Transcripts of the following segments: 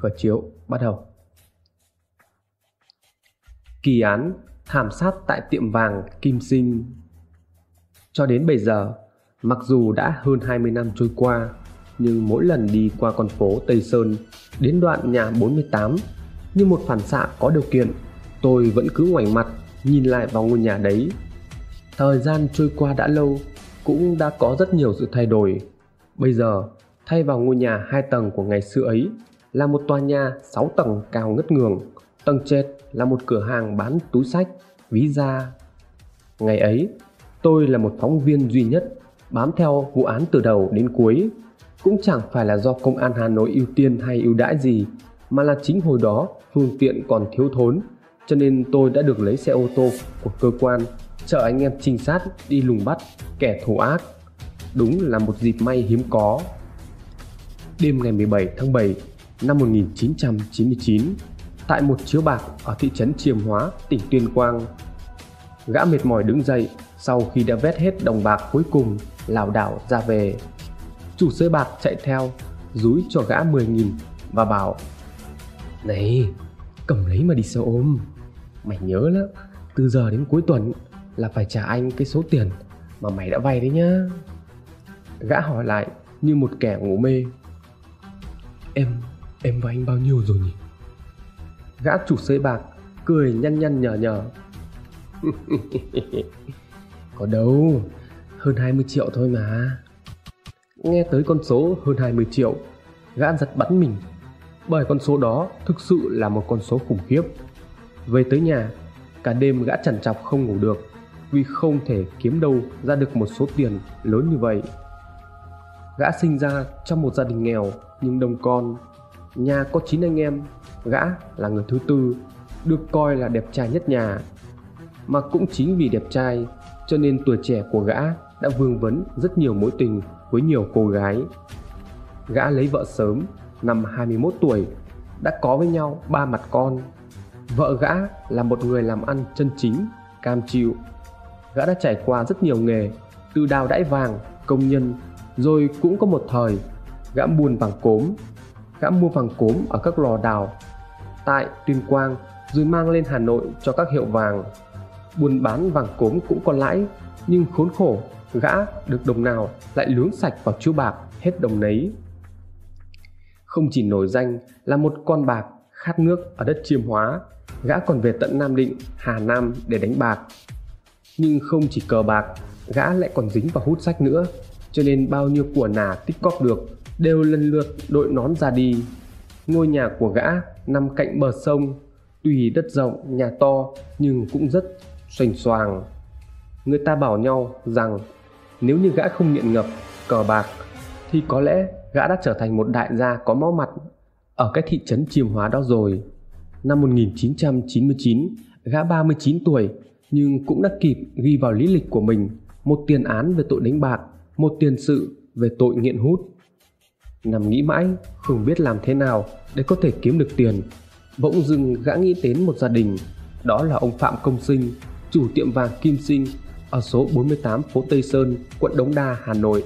khởi chiếu bắt đầu kỳ án thảm sát tại tiệm vàng Kim Sinh. Cho đến bây giờ, mặc dù đã hơn 20 năm trôi qua, nhưng mỗi lần đi qua con phố Tây Sơn đến đoạn nhà 48 như một phản xạ có điều kiện, tôi vẫn cứ ngoảnh mặt nhìn lại vào ngôi nhà đấy. Thời gian trôi qua đã lâu, cũng đã có rất nhiều sự thay đổi. Bây giờ, thay vào ngôi nhà hai tầng của ngày xưa ấy là một tòa nhà 6 tầng cao ngất ngường, tầng trệt là một cửa hàng bán túi sách, ví da. Ngày ấy, tôi là một phóng viên duy nhất bám theo vụ án từ đầu đến cuối. Cũng chẳng phải là do công an Hà Nội ưu tiên hay ưu đãi gì, mà là chính hồi đó phương tiện còn thiếu thốn, cho nên tôi đã được lấy xe ô tô của cơ quan chở anh em trinh sát đi lùng bắt kẻ thù ác. Đúng là một dịp may hiếm có. Đêm ngày 17 tháng 7 năm 1999, tại một chiếu bạc ở thị trấn Chiêm Hóa, tỉnh Tuyên Quang. Gã mệt mỏi đứng dậy sau khi đã vét hết đồng bạc cuối cùng lảo đảo ra về. Chủ sới bạc chạy theo, rúi cho gã 10.000 và bảo Này, cầm lấy mà đi xe ôm. Mày nhớ đó, từ giờ đến cuối tuần là phải trả anh cái số tiền mà mày đã vay đấy nhá. Gã hỏi lại như một kẻ ngủ mê. Em, em và anh bao nhiêu rồi nhỉ? Gã chủ sới bạc cười nhăn nhăn nhở nhở. Có đâu, hơn 20 triệu thôi mà. Nghe tới con số hơn 20 triệu, gã giật bắn mình. Bởi con số đó thực sự là một con số khủng khiếp. Về tới nhà, cả đêm gã chằn chọc không ngủ được vì không thể kiếm đâu ra được một số tiền lớn như vậy. Gã sinh ra trong một gia đình nghèo nhưng đông con. Nhà có 9 anh em, gã là người thứ tư, được coi là đẹp trai nhất nhà. Mà cũng chính vì đẹp trai cho nên tuổi trẻ của gã đã vương vấn rất nhiều mối tình với nhiều cô gái. Gã lấy vợ sớm, năm 21 tuổi, đã có với nhau ba mặt con. Vợ gã là một người làm ăn chân chính, cam chịu. Gã đã trải qua rất nhiều nghề, từ đào đãi vàng, công nhân, rồi cũng có một thời gã buôn vàng cốm. Gã mua vàng cốm ở các lò đào tại Tuyên Quang rồi mang lên Hà Nội cho các hiệu vàng. Buôn bán vàng cốm cũng có lãi, nhưng khốn khổ, gã được đồng nào lại lướng sạch vào chiếu bạc hết đồng nấy. Không chỉ nổi danh là một con bạc khát nước ở đất chiêm hóa, gã còn về tận Nam Định, Hà Nam để đánh bạc. Nhưng không chỉ cờ bạc, gã lại còn dính vào hút sách nữa, cho nên bao nhiêu của nà tích cóp được đều lần lượt đội nón ra đi. Ngôi nhà của gã nằm cạnh bờ sông, tuy đất rộng, nhà to nhưng cũng rất xoành xoàng. Người ta bảo nhau rằng nếu như gã không nghiện ngập cờ bạc thì có lẽ gã đã trở thành một đại gia có máu mặt ở cái thị trấn Chiêm Hóa đó rồi. Năm 1999, gã 39 tuổi nhưng cũng đã kịp ghi vào lý lịch của mình một tiền án về tội đánh bạc, một tiền sự về tội nghiện hút. Nằm nghĩ mãi, không biết làm thế nào để có thể kiếm được tiền. Bỗng dưng gã nghĩ đến một gia đình, đó là ông Phạm Công Sinh, chủ tiệm vàng Kim Sinh ở số 48 phố Tây Sơn, quận Đống Đa, Hà Nội.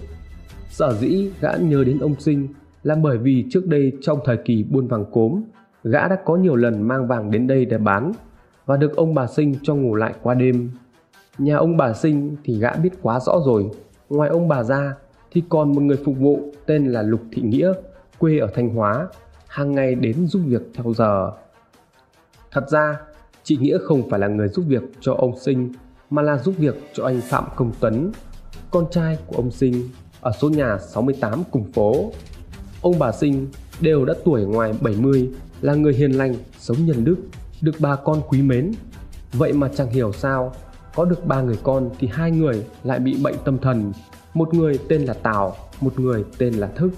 Sở dĩ gã nhớ đến ông Sinh là bởi vì trước đây trong thời kỳ buôn vàng cốm, gã đã có nhiều lần mang vàng đến đây để bán và được ông bà Sinh cho ngủ lại qua đêm. Nhà ông bà Sinh thì gã biết quá rõ rồi, ngoài ông bà ra thì còn một người phục vụ tên là Lục Thị Nghĩa, quê ở Thanh Hóa, hàng ngày đến giúp việc theo giờ. Thật ra, chị Nghĩa không phải là người giúp việc cho ông Sinh, mà là giúp việc cho anh Phạm Công Tuấn, con trai của ông Sinh, ở số nhà 68 cùng phố. Ông bà Sinh đều đã tuổi ngoài 70, là người hiền lành, sống nhân đức, được bà con quý mến. Vậy mà chẳng hiểu sao, có được ba người con thì hai người lại bị bệnh tâm thần một người tên là Tào, một người tên là Thức.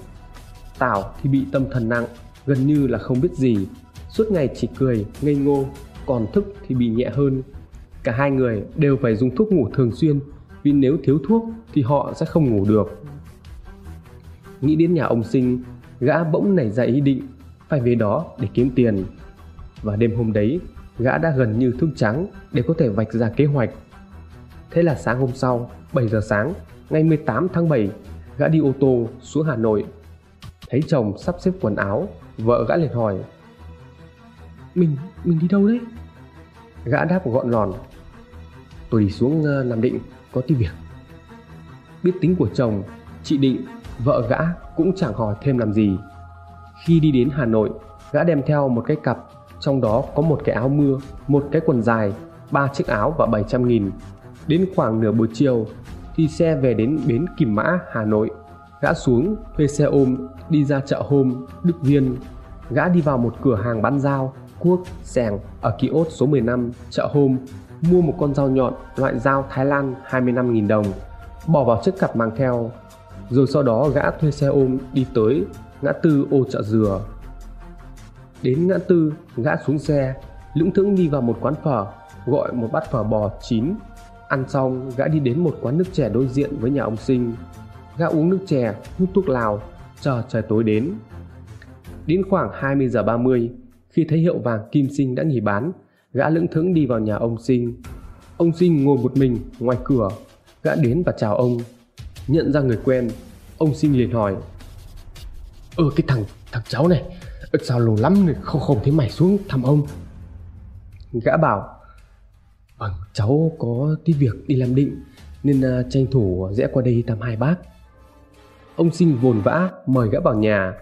Tào thì bị tâm thần nặng, gần như là không biết gì, suốt ngày chỉ cười, ngây ngô, còn Thức thì bị nhẹ hơn. Cả hai người đều phải dùng thuốc ngủ thường xuyên, vì nếu thiếu thuốc thì họ sẽ không ngủ được. Nghĩ đến nhà ông sinh, gã bỗng nảy ra ý định phải về đó để kiếm tiền. Và đêm hôm đấy, gã đã gần như thức trắng để có thể vạch ra kế hoạch. Thế là sáng hôm sau, 7 giờ sáng, ngày 18 tháng 7, gã đi ô tô xuống Hà Nội. Thấy chồng sắp xếp quần áo, vợ gã liền hỏi mình mình đi đâu đấy? Gã đáp gọn lòn tôi đi xuống ờ, nam định có tí việc. Biết tính của chồng chị định vợ gã cũng chẳng hỏi thêm làm gì. Khi đi đến hà nội gã đem theo một cái cặp trong đó có một cái áo mưa một cái quần dài ba chiếc áo và 700 nghìn. Đến khoảng nửa buổi chiều thì xe về đến bến Kim Mã, Hà Nội. Gã xuống, thuê xe ôm, đi ra chợ hôm, Đức Viên. Gã đi vào một cửa hàng bán dao, cuốc, sẻng ở kiosk số 15, chợ hôm, mua một con dao nhọn loại dao Thái Lan 25.000 đồng, bỏ vào chiếc cặp mang theo. Rồi sau đó gã thuê xe ôm đi tới ngã tư ô chợ dừa. Đến ngã tư, gã xuống xe, lững thững đi vào một quán phở, gọi một bát phở bò chín Ăn xong, gã đi đến một quán nước chè đối diện với nhà ông Sinh. Gã uống nước chè, hút thuốc lào, chờ trời tối đến. Đến khoảng 20 giờ 30, khi thấy hiệu vàng Kim Sinh đã nghỉ bán, gã lững thững đi vào nhà ông Sinh. Ông Sinh ngồi một mình ngoài cửa, gã đến và chào ông. Nhận ra người quen, ông Sinh liền hỏi. Ờ cái thằng thằng cháu này, sao lâu lắm không không thấy mày xuống thăm ông? Gã bảo Vâng, cháu có tí việc đi làm định nên uh, tranh thủ rẽ qua đây thăm hai bác. Ông Sinh vồn vã mời gã vào nhà.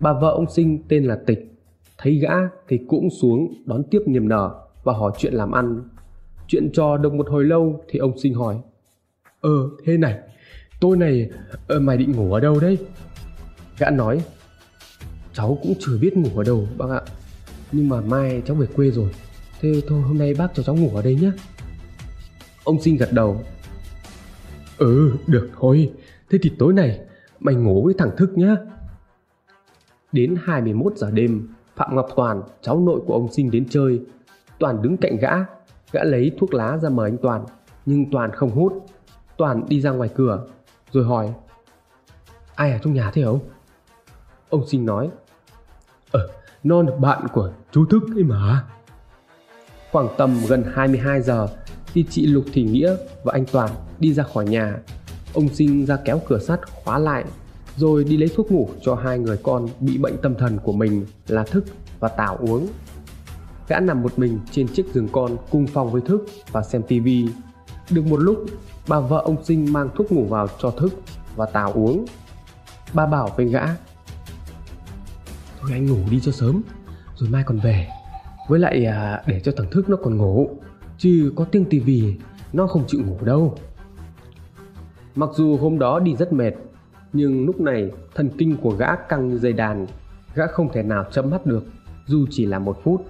Bà vợ ông Sinh tên là Tịch. Thấy gã thì cũng xuống đón tiếp niềm nở và hỏi chuyện làm ăn. Chuyện trò được một hồi lâu thì ông Sinh hỏi. Ờ thế này, tôi này ờ, mày định ngủ ở đâu đấy? Gã nói. Cháu cũng chưa biết ngủ ở đâu bác ạ. Nhưng mà mai cháu về quê rồi Thế thôi, hôm nay bác cho cháu ngủ ở đây nhé. Ông sinh gật đầu. Ừ được thôi. Thế thì tối nay, Mày ngủ với thằng Thức nhá. Đến 21 giờ đêm, Phạm Ngọc Toàn, cháu nội của ông sinh đến chơi. Toàn đứng cạnh gã. Gã lấy thuốc lá ra mời anh Toàn, Nhưng Toàn không hút. Toàn đi ra ngoài cửa, Rồi hỏi, Ai ở trong nhà thế không Ông sinh nói Ờ non bạn của chú Thức ấy mà. Khoảng tầm gần 22 giờ thì chị Lục Thị Nghĩa và anh Toàn đi ra khỏi nhà. Ông Sinh ra kéo cửa sắt khóa lại rồi đi lấy thuốc ngủ cho hai người con bị bệnh tâm thần của mình là Thức và Tào uống. Gã nằm một mình trên chiếc giường con cùng phòng với Thức và xem tivi. Được một lúc, bà vợ ông Sinh mang thuốc ngủ vào cho Thức và Tào uống. Bà bảo với gã Thôi anh ngủ đi cho sớm, rồi mai còn về với lại à, để cho thằng thức nó còn ngủ chứ có tiếng tivi nó không chịu ngủ đâu. Mặc dù hôm đó đi rất mệt nhưng lúc này thần kinh của gã căng như dây đàn. Gã không thể nào chấm mắt được dù chỉ là một phút.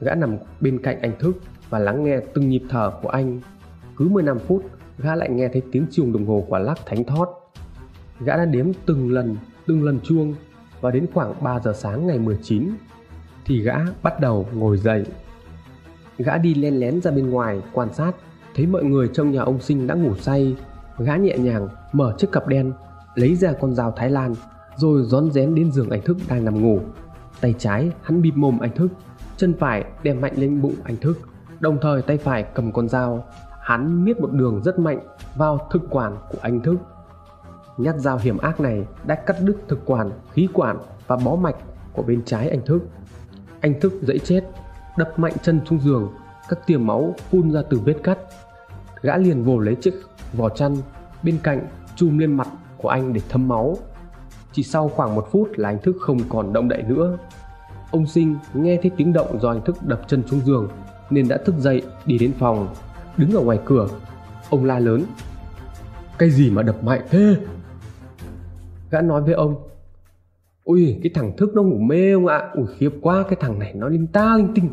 Gã nằm bên cạnh anh thức và lắng nghe từng nhịp thở của anh. Cứ 15 phút gã lại nghe thấy tiếng chuông đồng hồ quả lắc thánh thót. Gã đã đếm từng lần từng lần chuông và đến khoảng 3 giờ sáng ngày 19 thì gã bắt đầu ngồi dậy. Gã đi len lén ra bên ngoài quan sát, thấy mọi người trong nhà ông sinh đã ngủ say. Gã nhẹ nhàng mở chiếc cặp đen, lấy ra con dao thái lan, rồi rón rén đến giường anh thức đang nằm ngủ. Tay trái hắn bịt mồm anh thức, chân phải đè mạnh lên bụng anh thức, đồng thời tay phải cầm con dao. Hắn miết một đường rất mạnh vào thực quản của anh thức. Nhát dao hiểm ác này đã cắt đứt thực quản, khí quản và bó mạch của bên trái anh thức anh thức dậy chết, đập mạnh chân xuống giường, các tia máu phun ra từ vết cắt. Gã liền vồ lấy chiếc vỏ chăn bên cạnh chùm lên mặt của anh để thấm máu. Chỉ sau khoảng một phút là anh thức không còn động đậy nữa. Ông sinh nghe thấy tiếng động do anh thức đập chân xuống giường nên đã thức dậy đi đến phòng, đứng ở ngoài cửa. Ông la lớn. Cái gì mà đập mạnh thế? Gã nói với ông Ui, cái thằng thức nó ngủ mê ông ạ. Ui, khiếp quá, cái thằng này nó linh ta linh tinh.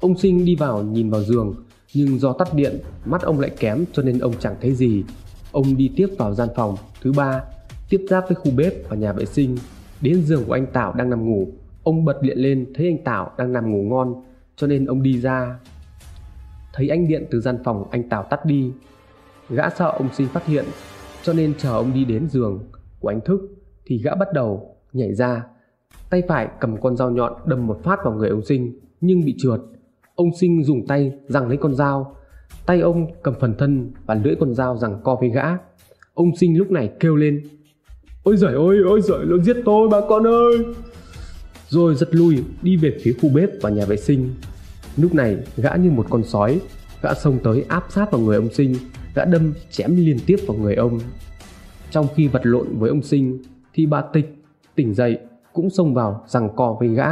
Ông sinh đi vào, nhìn vào giường, Nhưng do tắt điện, Mắt ông lại kém, cho nên ông chẳng thấy gì. Ông đi tiếp vào gian phòng thứ ba, Tiếp giáp với khu bếp và nhà vệ sinh. Đến giường của anh Tảo đang nằm ngủ, Ông bật điện lên, thấy anh Tảo đang nằm ngủ ngon, Cho nên ông đi ra. Thấy anh điện từ gian phòng, anh Tảo tắt đi. Gã sợ ông sinh phát hiện, Cho nên chờ ông đi đến giường của anh Thức, Thì gã bắt đầu nhảy ra. Tay phải cầm con dao nhọn đâm một phát vào người ông sinh nhưng bị trượt. Ông sinh dùng tay giằng lấy con dao. Tay ông cầm phần thân và lưỡi con dao giằng co với gã. Ông sinh lúc này kêu lên ôi giời ơi ôi giời nó giết tôi bà con ơi! Rồi giật lui đi về phía khu bếp và nhà vệ sinh. Lúc này gã như một con sói, gã xông tới áp sát vào người ông Sinh, gã đâm chém liên tiếp vào người ông. Trong khi vật lộn với ông Sinh thì bà Tịch tỉnh dậy cũng xông vào rằng co với gã.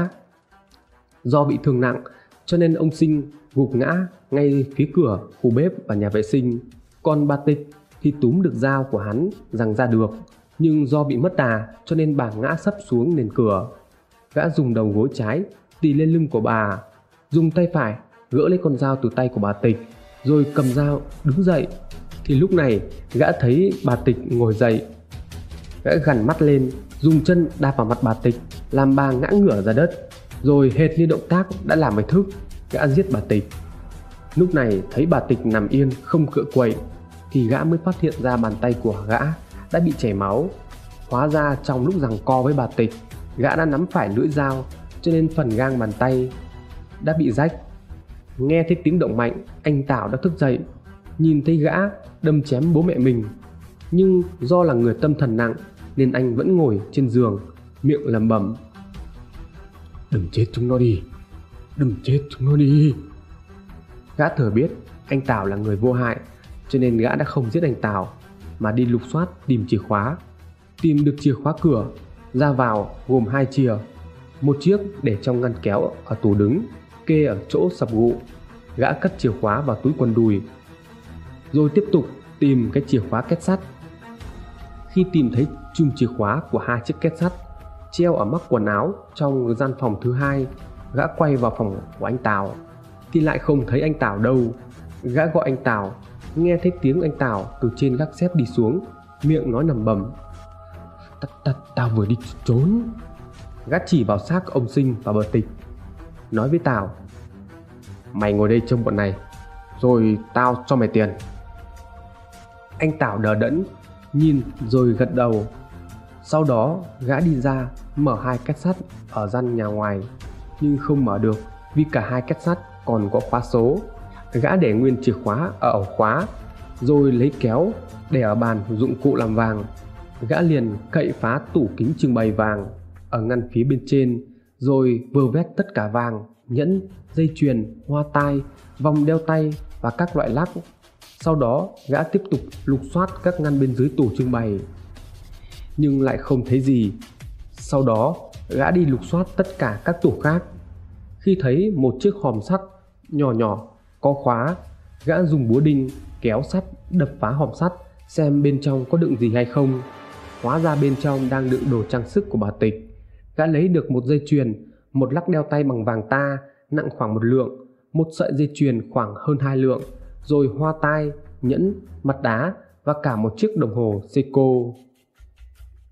Do bị thương nặng cho nên ông Sinh gục ngã ngay phía cửa khu bếp và nhà vệ sinh. Còn bà Tịch thì túm được dao của hắn rằng ra được nhưng do bị mất đà cho nên bà ngã sấp xuống nền cửa. Gã dùng đầu gối trái tì lên lưng của bà, dùng tay phải gỡ lấy con dao từ tay của bà Tịch, rồi cầm dao đứng dậy. Thì lúc này gã thấy bà Tịch ngồi dậy. Gã gằn mắt lên, dùng chân đạp vào mặt bà Tịch, làm bà ngã ngửa ra đất, rồi hệt như động tác đã làm mày thức, gã giết bà Tịch. Lúc này thấy bà Tịch nằm yên không cựa quậy, thì gã mới phát hiện ra bàn tay của gã đã bị chảy máu. Hóa ra trong lúc rằng co với bà Tịch, gã đã nắm phải lưỡi dao cho nên phần gang bàn tay đã bị rách. Nghe thấy tiếng động mạnh, anh Tảo đã thức dậy, nhìn thấy gã đâm chém bố mẹ mình. Nhưng do là người tâm thần nặng nên anh vẫn ngồi trên giường, miệng lẩm bẩm. Đừng chết chúng nó đi, đừng chết chúng nó đi. Gã thừa biết anh Tảo là người vô hại cho nên gã đã không giết anh Tảo mà đi lục soát tìm chìa khóa. Tìm được chìa khóa cửa, ra vào gồm hai chìa, một chiếc để trong ngăn kéo ở tủ đứng, kê ở chỗ sập gụ. Gã cất chìa khóa vào túi quần đùi, rồi tiếp tục tìm cái chìa khóa két sắt. Khi tìm thấy chùm chìa khóa của hai chiếc két sắt treo ở mắc quần áo trong gian phòng thứ hai, gã quay vào phòng của anh Tào thì lại không thấy anh Tào đâu. Gã gọi anh Tào nghe thấy tiếng anh Tào từ trên gác xếp đi xuống, miệng nói nầm bầm. Ta, ta, tao vừa đi trốn. Gã chỉ vào xác ông Sinh và bờ tịch, nói với Tào. Mày ngồi đây trông bọn này, rồi tao cho mày tiền. Anh Tào đờ đẫn, nhìn rồi gật đầu. Sau đó, gã đi ra, mở hai két sắt ở gian nhà ngoài, nhưng không mở được, vì cả hai két sắt còn có khóa số. Gã để nguyên chìa khóa ở ổ khóa, rồi lấy kéo để ở bàn dụng cụ làm vàng. Gã liền cậy phá tủ kính trưng bày vàng ở ngăn phía bên trên, rồi vơ vét tất cả vàng, nhẫn, dây chuyền, hoa tai, vòng đeo tay và các loại lắc sau đó gã tiếp tục lục soát các ngăn bên dưới tủ trưng bày nhưng lại không thấy gì sau đó gã đi lục soát tất cả các tủ khác khi thấy một chiếc hòm sắt nhỏ nhỏ có khóa, gã dùng búa đinh kéo sắt đập phá hòm sắt xem bên trong có đựng gì hay không. Hóa ra bên trong đang đựng đồ trang sức của bà Tịch. Gã lấy được một dây chuyền, một lắc đeo tay bằng vàng ta nặng khoảng một lượng, một sợi dây chuyền khoảng hơn hai lượng, rồi hoa tai, nhẫn, mặt đá và cả một chiếc đồng hồ Seiko.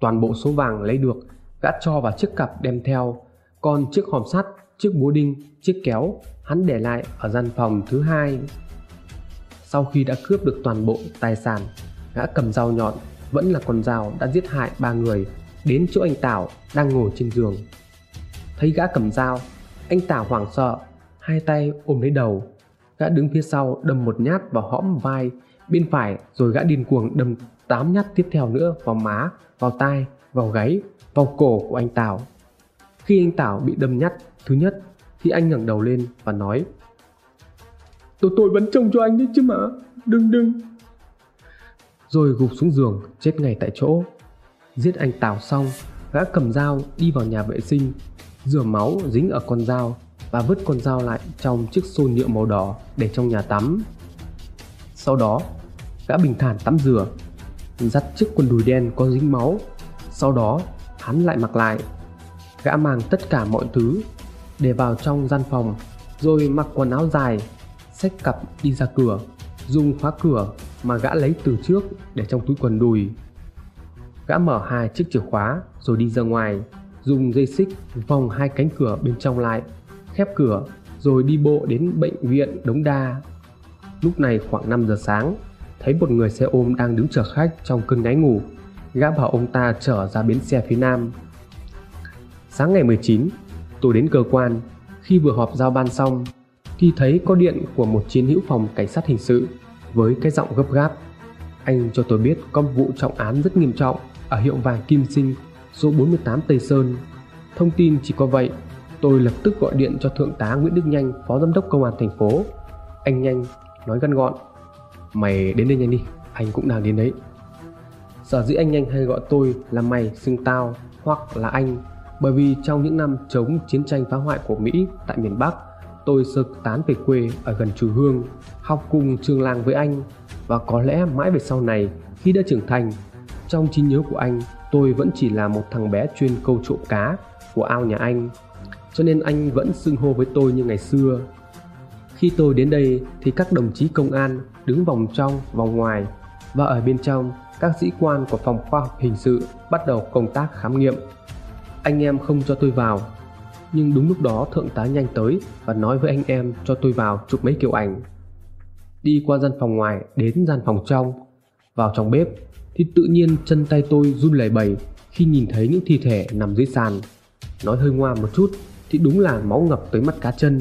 Toàn bộ số vàng lấy được, gã cho vào chiếc cặp đem theo, còn chiếc hòm sắt, chiếc búa đinh, chiếc kéo hắn để lại ở gian phòng thứ hai. Sau khi đã cướp được toàn bộ tài sản, gã cầm dao nhọn, vẫn là con dao đã giết hại ba người, đến chỗ anh Tảo đang ngồi trên giường. Thấy gã cầm dao, anh Tảo hoảng sợ, hai tay ôm lấy đầu. Gã đứng phía sau đâm một nhát vào hõm vai bên phải rồi gã điên cuồng đâm tám nhát tiếp theo nữa vào má, vào tai, vào gáy, vào cổ của anh Tảo. Khi anh Tảo bị đâm nhát thứ nhất thì anh ngẩng đầu lên và nói Tôi tôi vẫn trông cho anh đấy chứ mà Đừng đừng. Rồi gục xuống giường chết ngay tại chỗ. Giết anh Tào xong Gã cầm dao đi vào nhà vệ sinh Rửa máu dính ở con dao và vứt con dao lại trong chiếc xô nhựa màu đỏ Để trong nhà tắm. Sau đó, Gã bình thản tắm rửa, Dắt chiếc quần đùi đen có dính máu. Sau đó, hắn lại mặc lại. Gã mang tất cả mọi thứ để vào trong gian phòng, rồi mặc quần áo dài, xách cặp đi ra cửa, dùng khóa cửa mà gã lấy từ trước để trong túi quần đùi. Gã mở hai chiếc chìa khóa rồi đi ra ngoài, dùng dây xích vòng hai cánh cửa bên trong lại khép cửa rồi đi bộ đến bệnh viện đống đa. Lúc này khoảng 5 giờ sáng thấy một người xe ôm đang đứng chờ khách trong cơn ngáy ngủ. Gã bảo ông ta trở ra bến xe phía nam. Sáng ngày 19 Tôi đến cơ quan, khi vừa họp giao ban xong thì thấy có điện của một chiến hữu phòng cảnh sát hình sự với cái giọng gấp gáp. Anh cho tôi biết có vụ trọng án rất nghiêm trọng ở hiệu vàng Kim Sinh số 48 Tây Sơn. Thông tin chỉ có vậy, tôi lập tức gọi điện cho Thượng tá Nguyễn Đức Nhanh, Phó Giám đốc Công an thành phố. Anh Nhanh nói gắn gọn, mày đến đây nhanh đi, anh cũng đang đến đấy. Sở dĩ anh Nhanh hay gọi tôi là mày xưng tao hoặc là anh bởi vì trong những năm chống chiến tranh phá hoại của Mỹ tại miền Bắc, tôi sơ tán về quê ở gần Chùa Hương, học cùng trường làng với anh và có lẽ mãi về sau này khi đã trưởng thành, trong trí nhớ của anh tôi vẫn chỉ là một thằng bé chuyên câu trộm cá của ao nhà anh cho nên anh vẫn xưng hô với tôi như ngày xưa. Khi tôi đến đây thì các đồng chí công an đứng vòng trong, vòng ngoài. Và ở bên trong, các sĩ quan của phòng khoa học hình sự bắt đầu công tác khám nghiệm. Anh em không cho tôi vào. Nhưng đúng lúc đó thượng tá nhanh tới và nói với anh em cho tôi vào chụp mấy kiểu ảnh. Đi qua gian phòng ngoài, đến gian phòng trong. Vào trong bếp thì tự nhiên chân tay tôi run lẩy bẩy khi nhìn thấy những thi thể nằm dưới sàn. Nói hơi ngoa một chút thì đúng là máu ngập tới mắt cá chân.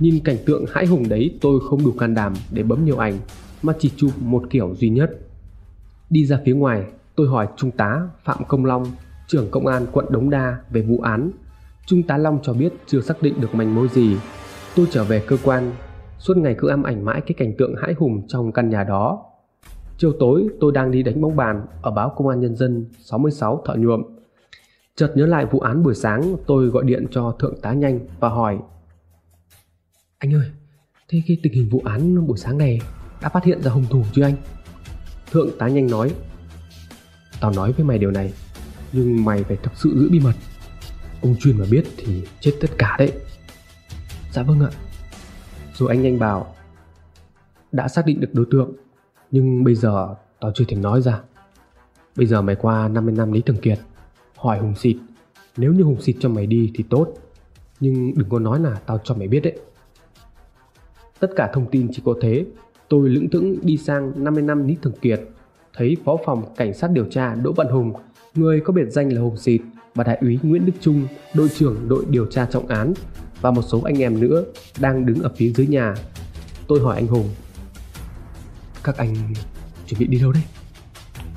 Nhìn cảnh tượng hãi hùng đấy tôi không đủ can đảm để bấm nhiều ảnh mà chỉ chụp một kiểu duy nhất. Đi ra phía ngoài, tôi hỏi Trung tá Phạm Công Long, trưởng công an quận Đống Đa về vụ án. Trung tá Long cho biết chưa xác định được manh mối gì. Tôi trở về cơ quan, suốt ngày cứ âm ảnh mãi cái cảnh tượng hãi hùng trong căn nhà đó Chiều tối tôi đang đi đánh bóng bàn ở báo Công an Nhân dân 66 Thợ Nhuộm. Chợt nhớ lại vụ án buổi sáng tôi gọi điện cho Thượng tá Nhanh và hỏi. Anh ơi, thế cái tình hình vụ án buổi sáng này đã phát hiện ra hung thủ chưa anh? Thượng tá Nhanh nói. Tao nói với mày điều này Nhưng mày phải thực sự giữ bí mật. Ông chuyên mà biết thì chết tất cả đấy. Dạ vâng ạ. Rồi anh Nhanh bảo Đã xác định được đối tượng nhưng bây giờ tao chưa thể nói ra. Bây giờ mày qua 50 năm Lý Thường Kiệt Hỏi Hùng Xịt Nếu như Hùng Xịt cho mày đi thì tốt, Nhưng đừng có nói là tao cho mày biết đấy. Tất cả thông tin chỉ có thế. Tôi lững thững đi sang 50 năm Lý Thường Kiệt, Thấy phó phòng cảnh sát điều tra Đỗ Văn Hùng, Người có biệt danh là Hùng Xịt Và đại úy Nguyễn Đức Trung, Đội trưởng đội điều tra trọng án, Và một số anh em nữa Đang đứng ở phía dưới nhà. Tôi hỏi anh Hùng, các anh chuẩn bị đi đâu đấy?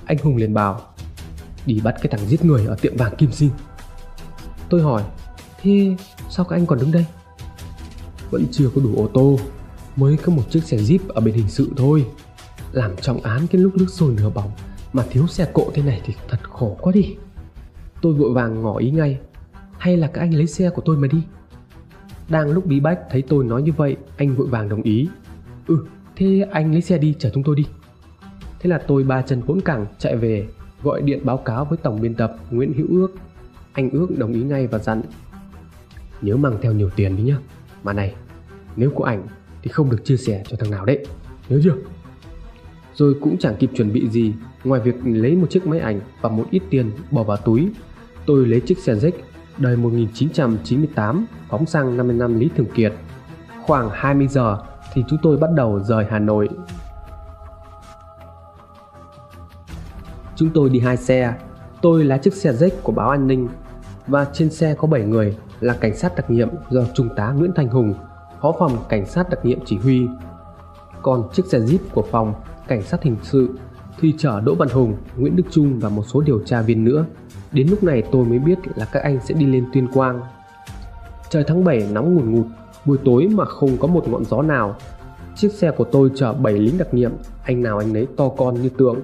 anh hùng liền bảo đi bắt cái thằng giết người ở tiệm vàng kim sinh. Tôi hỏi, thế sao các anh còn đứng đây? Vẫn chưa có đủ ô tô, mới có một chiếc xe jeep ở bên hình sự thôi. Làm trọng án cái lúc nước sôi nửa bỏng mà thiếu xe cộ thế này thì thật khổ quá đi. Tôi vội vàng ngỏ ý ngay, hay là các anh lấy xe của tôi mà đi. Đang lúc bí bách thấy tôi nói như vậy, anh vội vàng đồng ý. Ừ Thế anh lấy xe đi, chở chúng tôi đi. Thế là tôi ba chân hỗn cẳng chạy về. Gọi điện báo cáo với tổng biên tập Nguyễn Hữu Ước. Anh Ước đồng ý ngay và dặn, Nhớ mang theo nhiều tiền đi nhá. Mà này, Nếu có ảnh thì không được chia sẻ cho thằng nào đấy. Nhớ chưa? Rồi cũng chẳng kịp chuẩn bị gì, Ngoài việc lấy một chiếc máy ảnh và một ít tiền bỏ vào túi, Tôi lấy chiếc xe rách đời 1998 phóng sang 55 Lý Thường Kiệt. Khoảng 20 giờ thì chúng tôi bắt đầu rời Hà Nội. Chúng tôi đi hai xe, tôi lái chiếc xe rách của báo an ninh và trên xe có 7 người là cảnh sát đặc nhiệm do Trung tá Nguyễn Thành Hùng, phó phòng cảnh sát đặc nhiệm chỉ huy. Còn chiếc xe Jeep của phòng cảnh sát hình sự thì chở Đỗ Văn Hùng, Nguyễn Đức Trung và một số điều tra viên nữa. Đến lúc này tôi mới biết là các anh sẽ đi lên Tuyên Quang. Trời tháng 7 nóng ngùn ngụt, Buổi tối mà không có một ngọn gió nào Chiếc xe của tôi chở 7 lính đặc nhiệm Anh nào anh nấy to con như tượng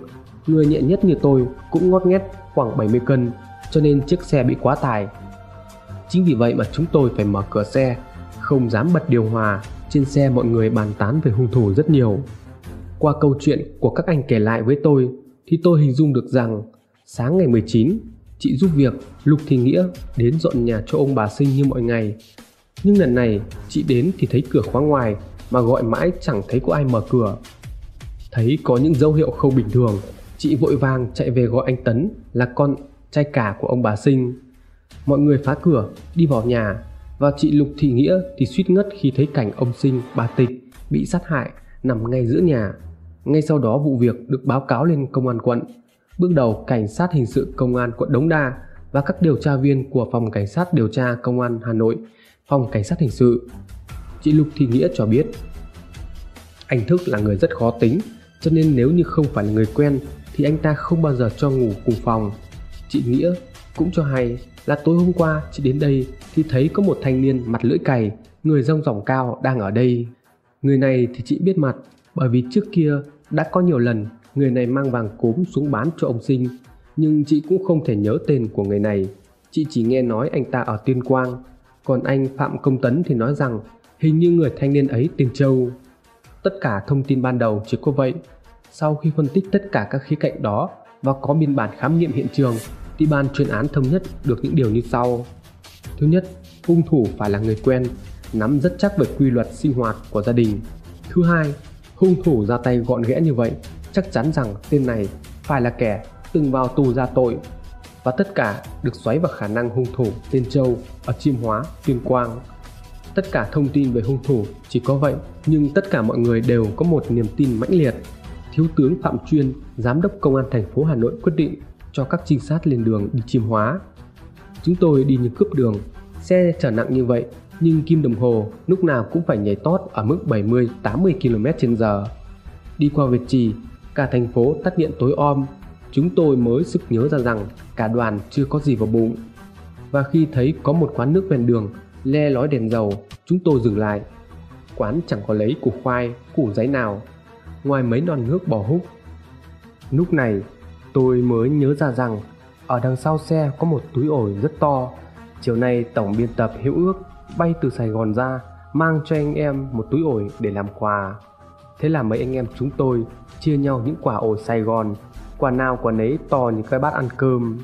Người nhẹ nhất như tôi cũng ngót nghét khoảng 70 cân Cho nên chiếc xe bị quá tải. Chính vì vậy mà chúng tôi phải mở cửa xe Không dám bật điều hòa Trên xe mọi người bàn tán về hung thủ rất nhiều. Qua câu chuyện của các anh kể lại với tôi Thì tôi hình dung được rằng Sáng ngày 19 Chị giúp việc Lục Thị Nghĩa đến dọn nhà cho ông bà sinh như mọi ngày. Nhưng lần này chị đến thì thấy cửa khóa ngoài mà gọi mãi chẳng thấy có ai mở cửa. Thấy có những dấu hiệu không bình thường, chị vội vàng chạy về gọi anh Tấn là con trai cả của ông bà Sinh. Mọi người phá cửa, đi vào nhà và chị Lục Thị Nghĩa thì suýt ngất khi thấy cảnh ông Sinh, bà Tịch bị sát hại nằm ngay giữa nhà. Ngay sau đó vụ việc được báo cáo lên công an quận. Bước đầu cảnh sát hình sự công an quận Đống Đa và các điều tra viên của phòng cảnh sát điều tra công an Hà Nội phòng cảnh sát hình sự. Chị Lục Thị Nghĩa cho biết, anh Thức là người rất khó tính, cho nên nếu như không phải là người quen thì anh ta không bao giờ cho ngủ cùng phòng. Chị Nghĩa cũng cho hay là tối hôm qua chị đến đây thì thấy có một thanh niên mặt lưỡi cày, người rong ròng cao đang ở đây. Người này thì chị biết mặt bởi vì trước kia đã có nhiều lần người này mang vàng cốm xuống bán cho ông sinh nhưng chị cũng không thể nhớ tên của người này. Chị chỉ nghe nói anh ta ở Tuyên Quang, còn anh Phạm Công Tấn thì nói rằng hình như người thanh niên ấy tên Châu. Tất cả thông tin ban đầu chỉ có vậy. Sau khi phân tích tất cả các khía cạnh đó và có biên bản khám nghiệm hiện trường thì ban chuyên án thống nhất được những điều như sau. Thứ nhất, hung thủ phải là người quen, nắm rất chắc về quy luật sinh hoạt của gia đình. Thứ hai, hung thủ ra tay gọn ghẽ như vậy, chắc chắn rằng tên này phải là kẻ từng vào tù ra tội và tất cả được xoáy vào khả năng hung thủ tên Châu ở Chiêm Hóa, Tuyên Quang. Tất cả thông tin về hung thủ chỉ có vậy, nhưng tất cả mọi người đều có một niềm tin mãnh liệt. Thiếu tướng Phạm Chuyên, giám đốc công an thành phố Hà Nội quyết định cho các trinh sát lên đường đi Chiêm Hóa. Chúng tôi đi như cướp đường, xe chở nặng như vậy nhưng kim đồng hồ lúc nào cũng phải nhảy tót ở mức 70-80 km h Đi qua Việt Trì, cả thành phố tắt điện tối om chúng tôi mới sực nhớ ra rằng cả đoàn chưa có gì vào bụng. Và khi thấy có một quán nước ven đường le lói đèn dầu, chúng tôi dừng lại. Quán chẳng có lấy củ khoai, củ giấy nào, ngoài mấy non nước bò húc. Lúc này, tôi mới nhớ ra rằng ở đằng sau xe có một túi ổi rất to. Chiều nay tổng biên tập Hữu Ước bay từ Sài Gòn ra mang cho anh em một túi ổi để làm quà. Thế là mấy anh em chúng tôi chia nhau những quả ổi Sài Gòn quả nào quả nấy to như cái bát ăn cơm.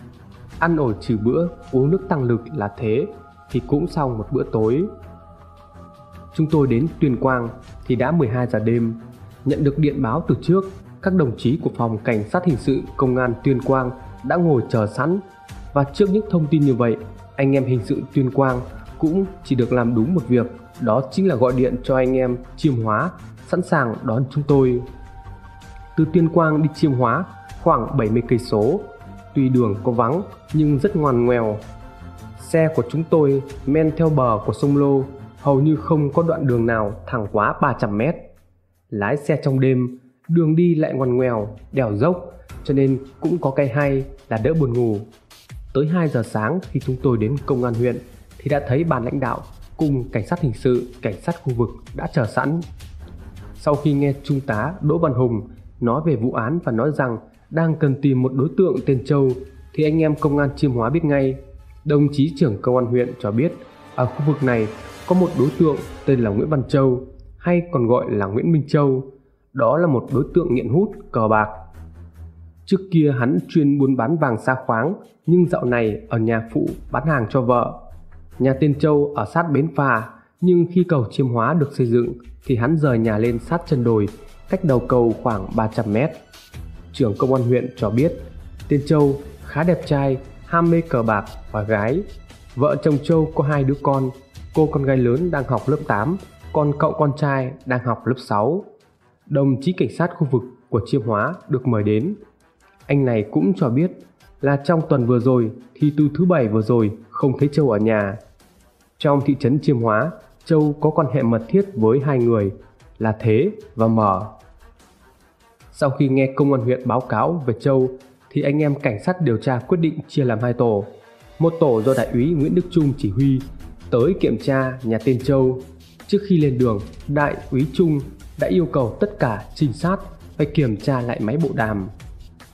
Ăn ổi trừ bữa, uống nước tăng lực là thế, thì cũng xong một bữa tối. Chúng tôi đến Tuyên Quang thì đã 12 giờ đêm, nhận được điện báo từ trước, các đồng chí của phòng cảnh sát hình sự công an Tuyên Quang đã ngồi chờ sẵn và trước những thông tin như vậy, anh em hình sự Tuyên Quang cũng chỉ được làm đúng một việc, đó chính là gọi điện cho anh em Chiêm Hóa sẵn sàng đón chúng tôi. Từ Tuyên Quang đi Chiêm Hóa khoảng 70 cây số. Tuy đường có vắng nhưng rất ngoằn ngoèo. Xe của chúng tôi men theo bờ của sông Lô, hầu như không có đoạn đường nào thẳng quá 300 mét. Lái xe trong đêm, đường đi lại ngoằn ngoèo, đèo dốc, cho nên cũng có cái hay là đỡ buồn ngủ. Tới 2 giờ sáng khi chúng tôi đến công an huyện thì đã thấy ban lãnh đạo cùng cảnh sát hình sự, cảnh sát khu vực đã chờ sẵn. Sau khi nghe Trung tá Đỗ Văn Hùng nói về vụ án và nói rằng đang cần tìm một đối tượng tên Châu thì anh em công an Chiêm Hóa biết ngay. Đồng chí trưởng công an huyện cho biết ở khu vực này có một đối tượng tên là Nguyễn Văn Châu hay còn gọi là Nguyễn Minh Châu. Đó là một đối tượng nghiện hút, cờ bạc. Trước kia hắn chuyên buôn bán vàng xa khoáng nhưng dạo này ở nhà phụ bán hàng cho vợ. Nhà tên Châu ở sát bến phà nhưng khi cầu Chiêm Hóa được xây dựng thì hắn rời nhà lên sát chân đồi cách đầu cầu khoảng 300 mét trưởng công an huyện cho biết tên Châu khá đẹp trai, ham mê cờ bạc và gái. Vợ chồng Châu có hai đứa con, cô con gái lớn đang học lớp 8, còn cậu con trai đang học lớp 6. Đồng chí cảnh sát khu vực của Chiêm Hóa được mời đến. Anh này cũng cho biết là trong tuần vừa rồi thì từ thứ bảy vừa rồi không thấy Châu ở nhà. Trong thị trấn Chiêm Hóa, Châu có quan hệ mật thiết với hai người là Thế và Mở. Sau khi nghe công an huyện báo cáo về Châu thì anh em cảnh sát điều tra quyết định chia làm hai tổ. Một tổ do đại úy Nguyễn Đức Trung chỉ huy tới kiểm tra nhà tên Châu. Trước khi lên đường, đại úy Trung đã yêu cầu tất cả trinh sát phải kiểm tra lại máy bộ đàm.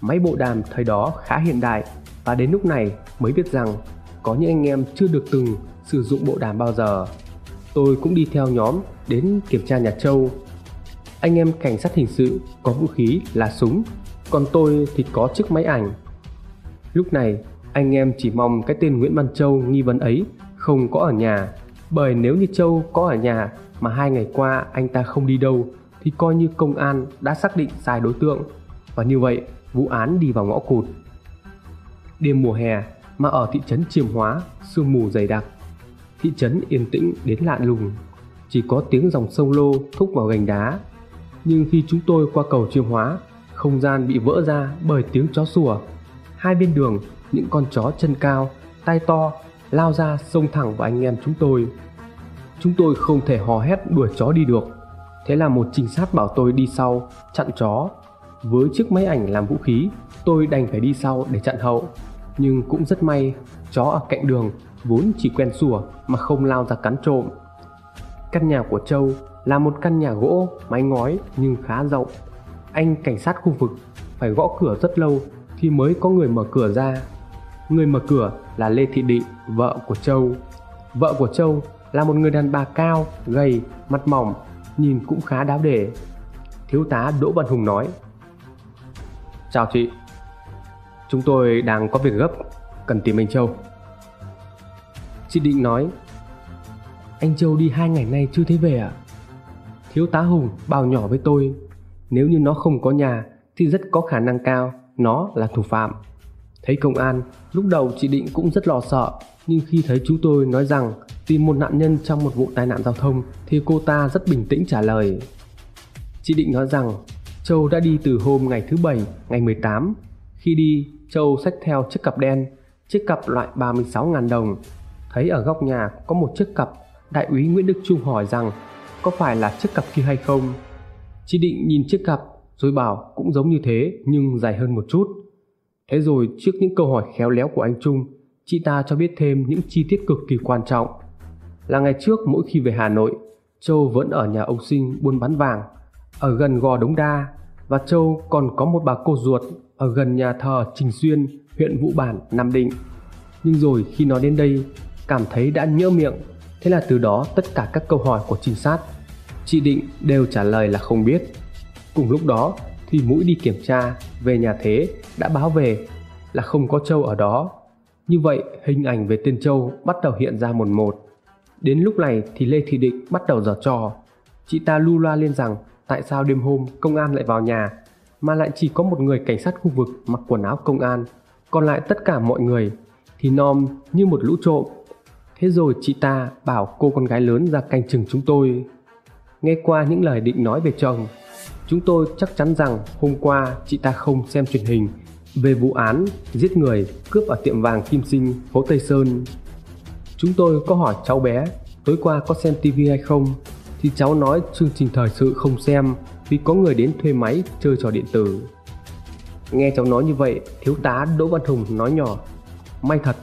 Máy bộ đàm thời đó khá hiện đại và đến lúc này mới biết rằng có những anh em chưa được từng sử dụng bộ đàm bao giờ. Tôi cũng đi theo nhóm đến kiểm tra nhà Châu anh em cảnh sát hình sự có vũ khí là súng, còn tôi thì có chiếc máy ảnh. Lúc này, anh em chỉ mong cái tên Nguyễn Văn Châu nghi vấn ấy không có ở nhà, bởi nếu như Châu có ở nhà mà hai ngày qua anh ta không đi đâu thì coi như công an đã xác định sai đối tượng và như vậy vụ án đi vào ngõ cụt. Đêm mùa hè mà ở thị trấn Chiêm Hóa sương mù dày đặc, thị trấn yên tĩnh đến lạ lùng, chỉ có tiếng dòng sông Lô thúc vào gành đá nhưng khi chúng tôi qua cầu chiêm hóa, không gian bị vỡ ra bởi tiếng chó sủa. Hai bên đường, những con chó chân cao, tai to, lao ra xông thẳng vào anh em chúng tôi. Chúng tôi không thể hò hét đuổi chó đi được. Thế là một trinh sát bảo tôi đi sau, chặn chó. Với chiếc máy ảnh làm vũ khí, tôi đành phải đi sau để chặn hậu. Nhưng cũng rất may, chó ở cạnh đường vốn chỉ quen sủa mà không lao ra cắn trộm. Căn nhà của Châu là một căn nhà gỗ, mái ngói nhưng khá rộng. Anh cảnh sát khu vực phải gõ cửa rất lâu thì mới có người mở cửa ra. Người mở cửa là Lê Thị Định, vợ của Châu. Vợ của Châu là một người đàn bà cao, gầy, mặt mỏng, nhìn cũng khá đáo để. Thiếu tá Đỗ Văn Hùng nói. Chào chị. Chúng tôi đang có việc gấp Cần tìm anh Châu. Chị Định nói. Anh Châu đi hai ngày nay chưa thấy về à Thiếu tá Hùng bảo nhỏ với tôi Nếu như nó không có nhà Thì rất có khả năng cao Nó là thủ phạm. Thấy công an Lúc đầu chị Định cũng rất lo sợ nhưng khi thấy chúng tôi nói rằng Tìm một nạn nhân trong một vụ tai nạn giao thông Thì cô ta rất bình tĩnh trả lời Chị Định nói rằng Châu đã đi từ hôm ngày thứ bảy, ngày 18. Khi đi, Châu xách theo chiếc cặp đen, chiếc cặp loại 36.000 đồng. Thấy ở góc nhà có một chiếc cặp, đại úy Nguyễn Đức Trung hỏi rằng có phải là chiếc cặp kia hay không. Chị Định nhìn chiếc cặp rồi bảo cũng giống như thế nhưng dài hơn một chút. Thế rồi trước những câu hỏi khéo léo của anh Trung, chị ta cho biết thêm những chi tiết cực kỳ quan trọng. Là ngày trước mỗi khi về Hà Nội, Châu vẫn ở nhà ông Sinh buôn bán vàng ở gần gò Đống Đa và Châu còn có một bà cô ruột ở gần nhà thờ Trình Xuyên, huyện Vũ Bản, Nam Định. Nhưng rồi khi nói đến đây, cảm thấy đã nhỡ miệng, thế là từ đó tất cả các câu hỏi của trinh sát, chị Định đều trả lời là không biết. Cùng lúc đó thì mũi đi kiểm tra về nhà thế đã báo về là không có Châu ở đó. Như vậy hình ảnh về tiên Châu bắt đầu hiện ra một một. Đến lúc này thì Lê Thị Định bắt đầu giở trò. Chị ta lu loa lên rằng tại sao đêm hôm công an lại vào nhà mà lại chỉ có một người cảnh sát khu vực mặc quần áo công an, còn lại tất cả mọi người thì nom như một lũ trộm. Thế rồi chị ta bảo cô con gái lớn ra canh chừng chúng tôi. Nghe qua những lời định nói về chồng, chúng tôi chắc chắn rằng hôm qua chị ta không xem truyền hình về vụ án giết người cướp ở tiệm vàng Kim Sinh, phố Tây Sơn. Chúng tôi có hỏi cháu bé tối qua có xem TV hay không thì cháu nói chương trình thời sự không xem vì có người đến thuê máy chơi trò điện tử. Nghe cháu nói như vậy, thiếu tá Đỗ Văn Hùng nói nhỏ. May thật,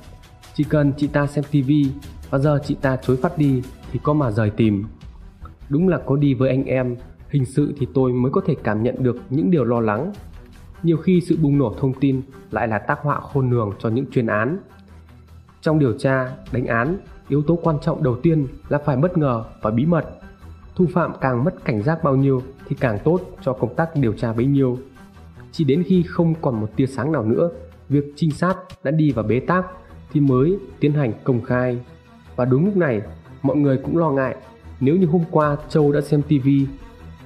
chỉ cần chị ta xem TV và giờ chị ta chối phát đi thì có mà rời tìm. Đúng là có đi với anh em, hình sự thì tôi mới có thể cảm nhận được những điều lo lắng. Nhiều khi sự bùng nổ thông tin lại là tác họa khôn lường cho những chuyên án. Trong điều tra, đánh án, yếu tố quan trọng đầu tiên là phải bất ngờ và bí mật thủ phạm càng mất cảnh giác bao nhiêu thì càng tốt cho công tác điều tra bấy nhiêu. Chỉ đến khi không còn một tia sáng nào nữa, việc trinh sát đã đi vào bế tắc thì mới tiến hành công khai. Và đúng lúc này, mọi người cũng lo ngại nếu như hôm qua Châu đã xem TV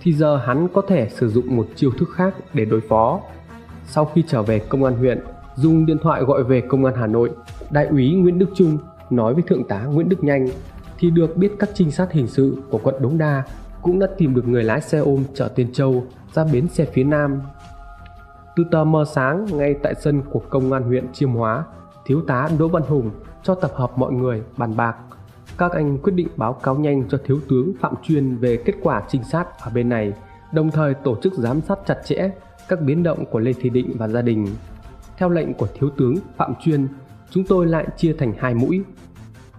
thì giờ hắn có thể sử dụng một chiêu thức khác để đối phó. Sau khi trở về công an huyện, dùng điện thoại gọi về công an Hà Nội, đại úy Nguyễn Đức Trung nói với thượng tá Nguyễn Đức Nhanh thì được biết các trinh sát hình sự của quận Đống Đa cũng đã tìm được người lái xe ôm chở Tiên Châu ra bến xe phía Nam. Từ tờ mờ sáng ngay tại sân của công an huyện Chiêm Hóa, thiếu tá Đỗ Văn Hùng cho tập hợp mọi người bàn bạc. Các anh quyết định báo cáo nhanh cho thiếu tướng Phạm Chuyên về kết quả trinh sát ở bên này, đồng thời tổ chức giám sát chặt chẽ các biến động của Lê Thị Định và gia đình. Theo lệnh của thiếu tướng Phạm Chuyên, chúng tôi lại chia thành hai mũi.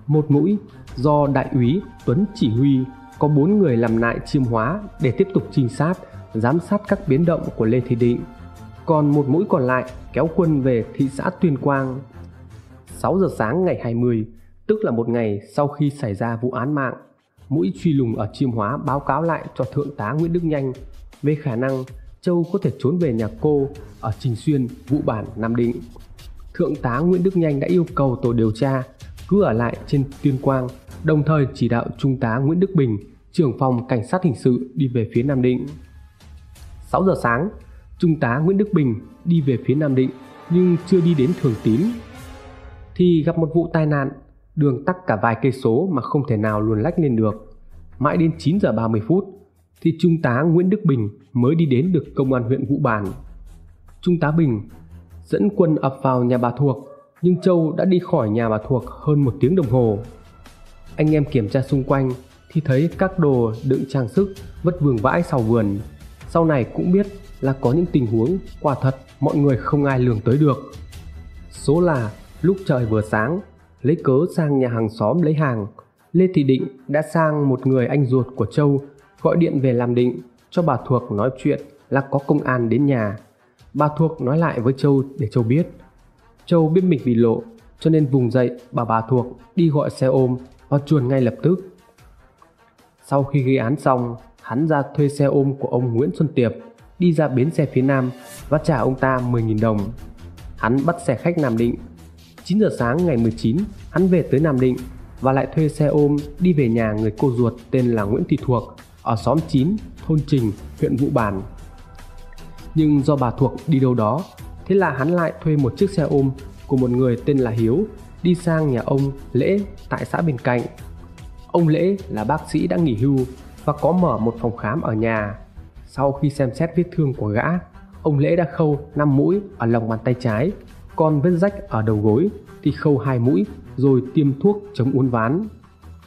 Một mũi do đại úy Tuấn chỉ huy có bốn người làm lại chiêm hóa để tiếp tục trinh sát, giám sát các biến động của Lê Thị Định. Còn một mũi còn lại kéo quân về thị xã Tuyên Quang. 6 giờ sáng ngày 20, tức là một ngày sau khi xảy ra vụ án mạng, mũi truy lùng ở chiêm hóa báo cáo lại cho Thượng tá Nguyễn Đức Nhanh về khả năng Châu có thể trốn về nhà cô ở Trình Xuyên, Vũ Bản, Nam Định. Thượng tá Nguyễn Đức Nhanh đã yêu cầu tổ điều tra cứ ở lại trên Tuyên Quang đồng thời chỉ đạo Trung tá Nguyễn Đức Bình, trưởng phòng cảnh sát hình sự đi về phía Nam Định. 6 giờ sáng, Trung tá Nguyễn Đức Bình đi về phía Nam Định nhưng chưa đi đến Thường Tín thì gặp một vụ tai nạn, đường tắc cả vài cây số mà không thể nào luồn lách lên được. Mãi đến 9 giờ 30 phút thì Trung tá Nguyễn Đức Bình mới đi đến được công an huyện Vũ Bản. Trung tá Bình dẫn quân ập vào nhà bà Thuộc nhưng Châu đã đi khỏi nhà bà Thuộc hơn một tiếng đồng hồ anh em kiểm tra xung quanh thì thấy các đồ đựng trang sức vất vương vãi sau vườn. Sau này cũng biết là có những tình huống quả thật mọi người không ai lường tới được. Số là lúc trời vừa sáng, lấy cớ sang nhà hàng xóm lấy hàng, Lê Thị Định đã sang một người anh ruột của Châu gọi điện về làm định cho bà Thuộc nói chuyện là có công an đến nhà. Bà Thuộc nói lại với Châu để Châu biết. Châu biết mình bị lộ cho nên vùng dậy bà bà Thuộc đi gọi xe ôm và chuồn ngay lập tức. Sau khi gây án xong, hắn ra thuê xe ôm của ông Nguyễn Xuân Tiệp đi ra bến xe phía Nam và trả ông ta 10.000 đồng. Hắn bắt xe khách Nam Định. 9 giờ sáng ngày 19, hắn về tới Nam Định và lại thuê xe ôm đi về nhà người cô ruột tên là Nguyễn Thị Thuộc ở xóm 9, thôn Trình, huyện Vũ Bản. Nhưng do bà Thuộc đi đâu đó, thế là hắn lại thuê một chiếc xe ôm của một người tên là Hiếu đi sang nhà ông Lễ tại xã bên cạnh. Ông Lễ là bác sĩ đã nghỉ hưu và có mở một phòng khám ở nhà. Sau khi xem xét vết thương của gã, ông Lễ đã khâu 5 mũi ở lòng bàn tay trái, còn vết rách ở đầu gối thì khâu hai mũi rồi tiêm thuốc chống uốn ván.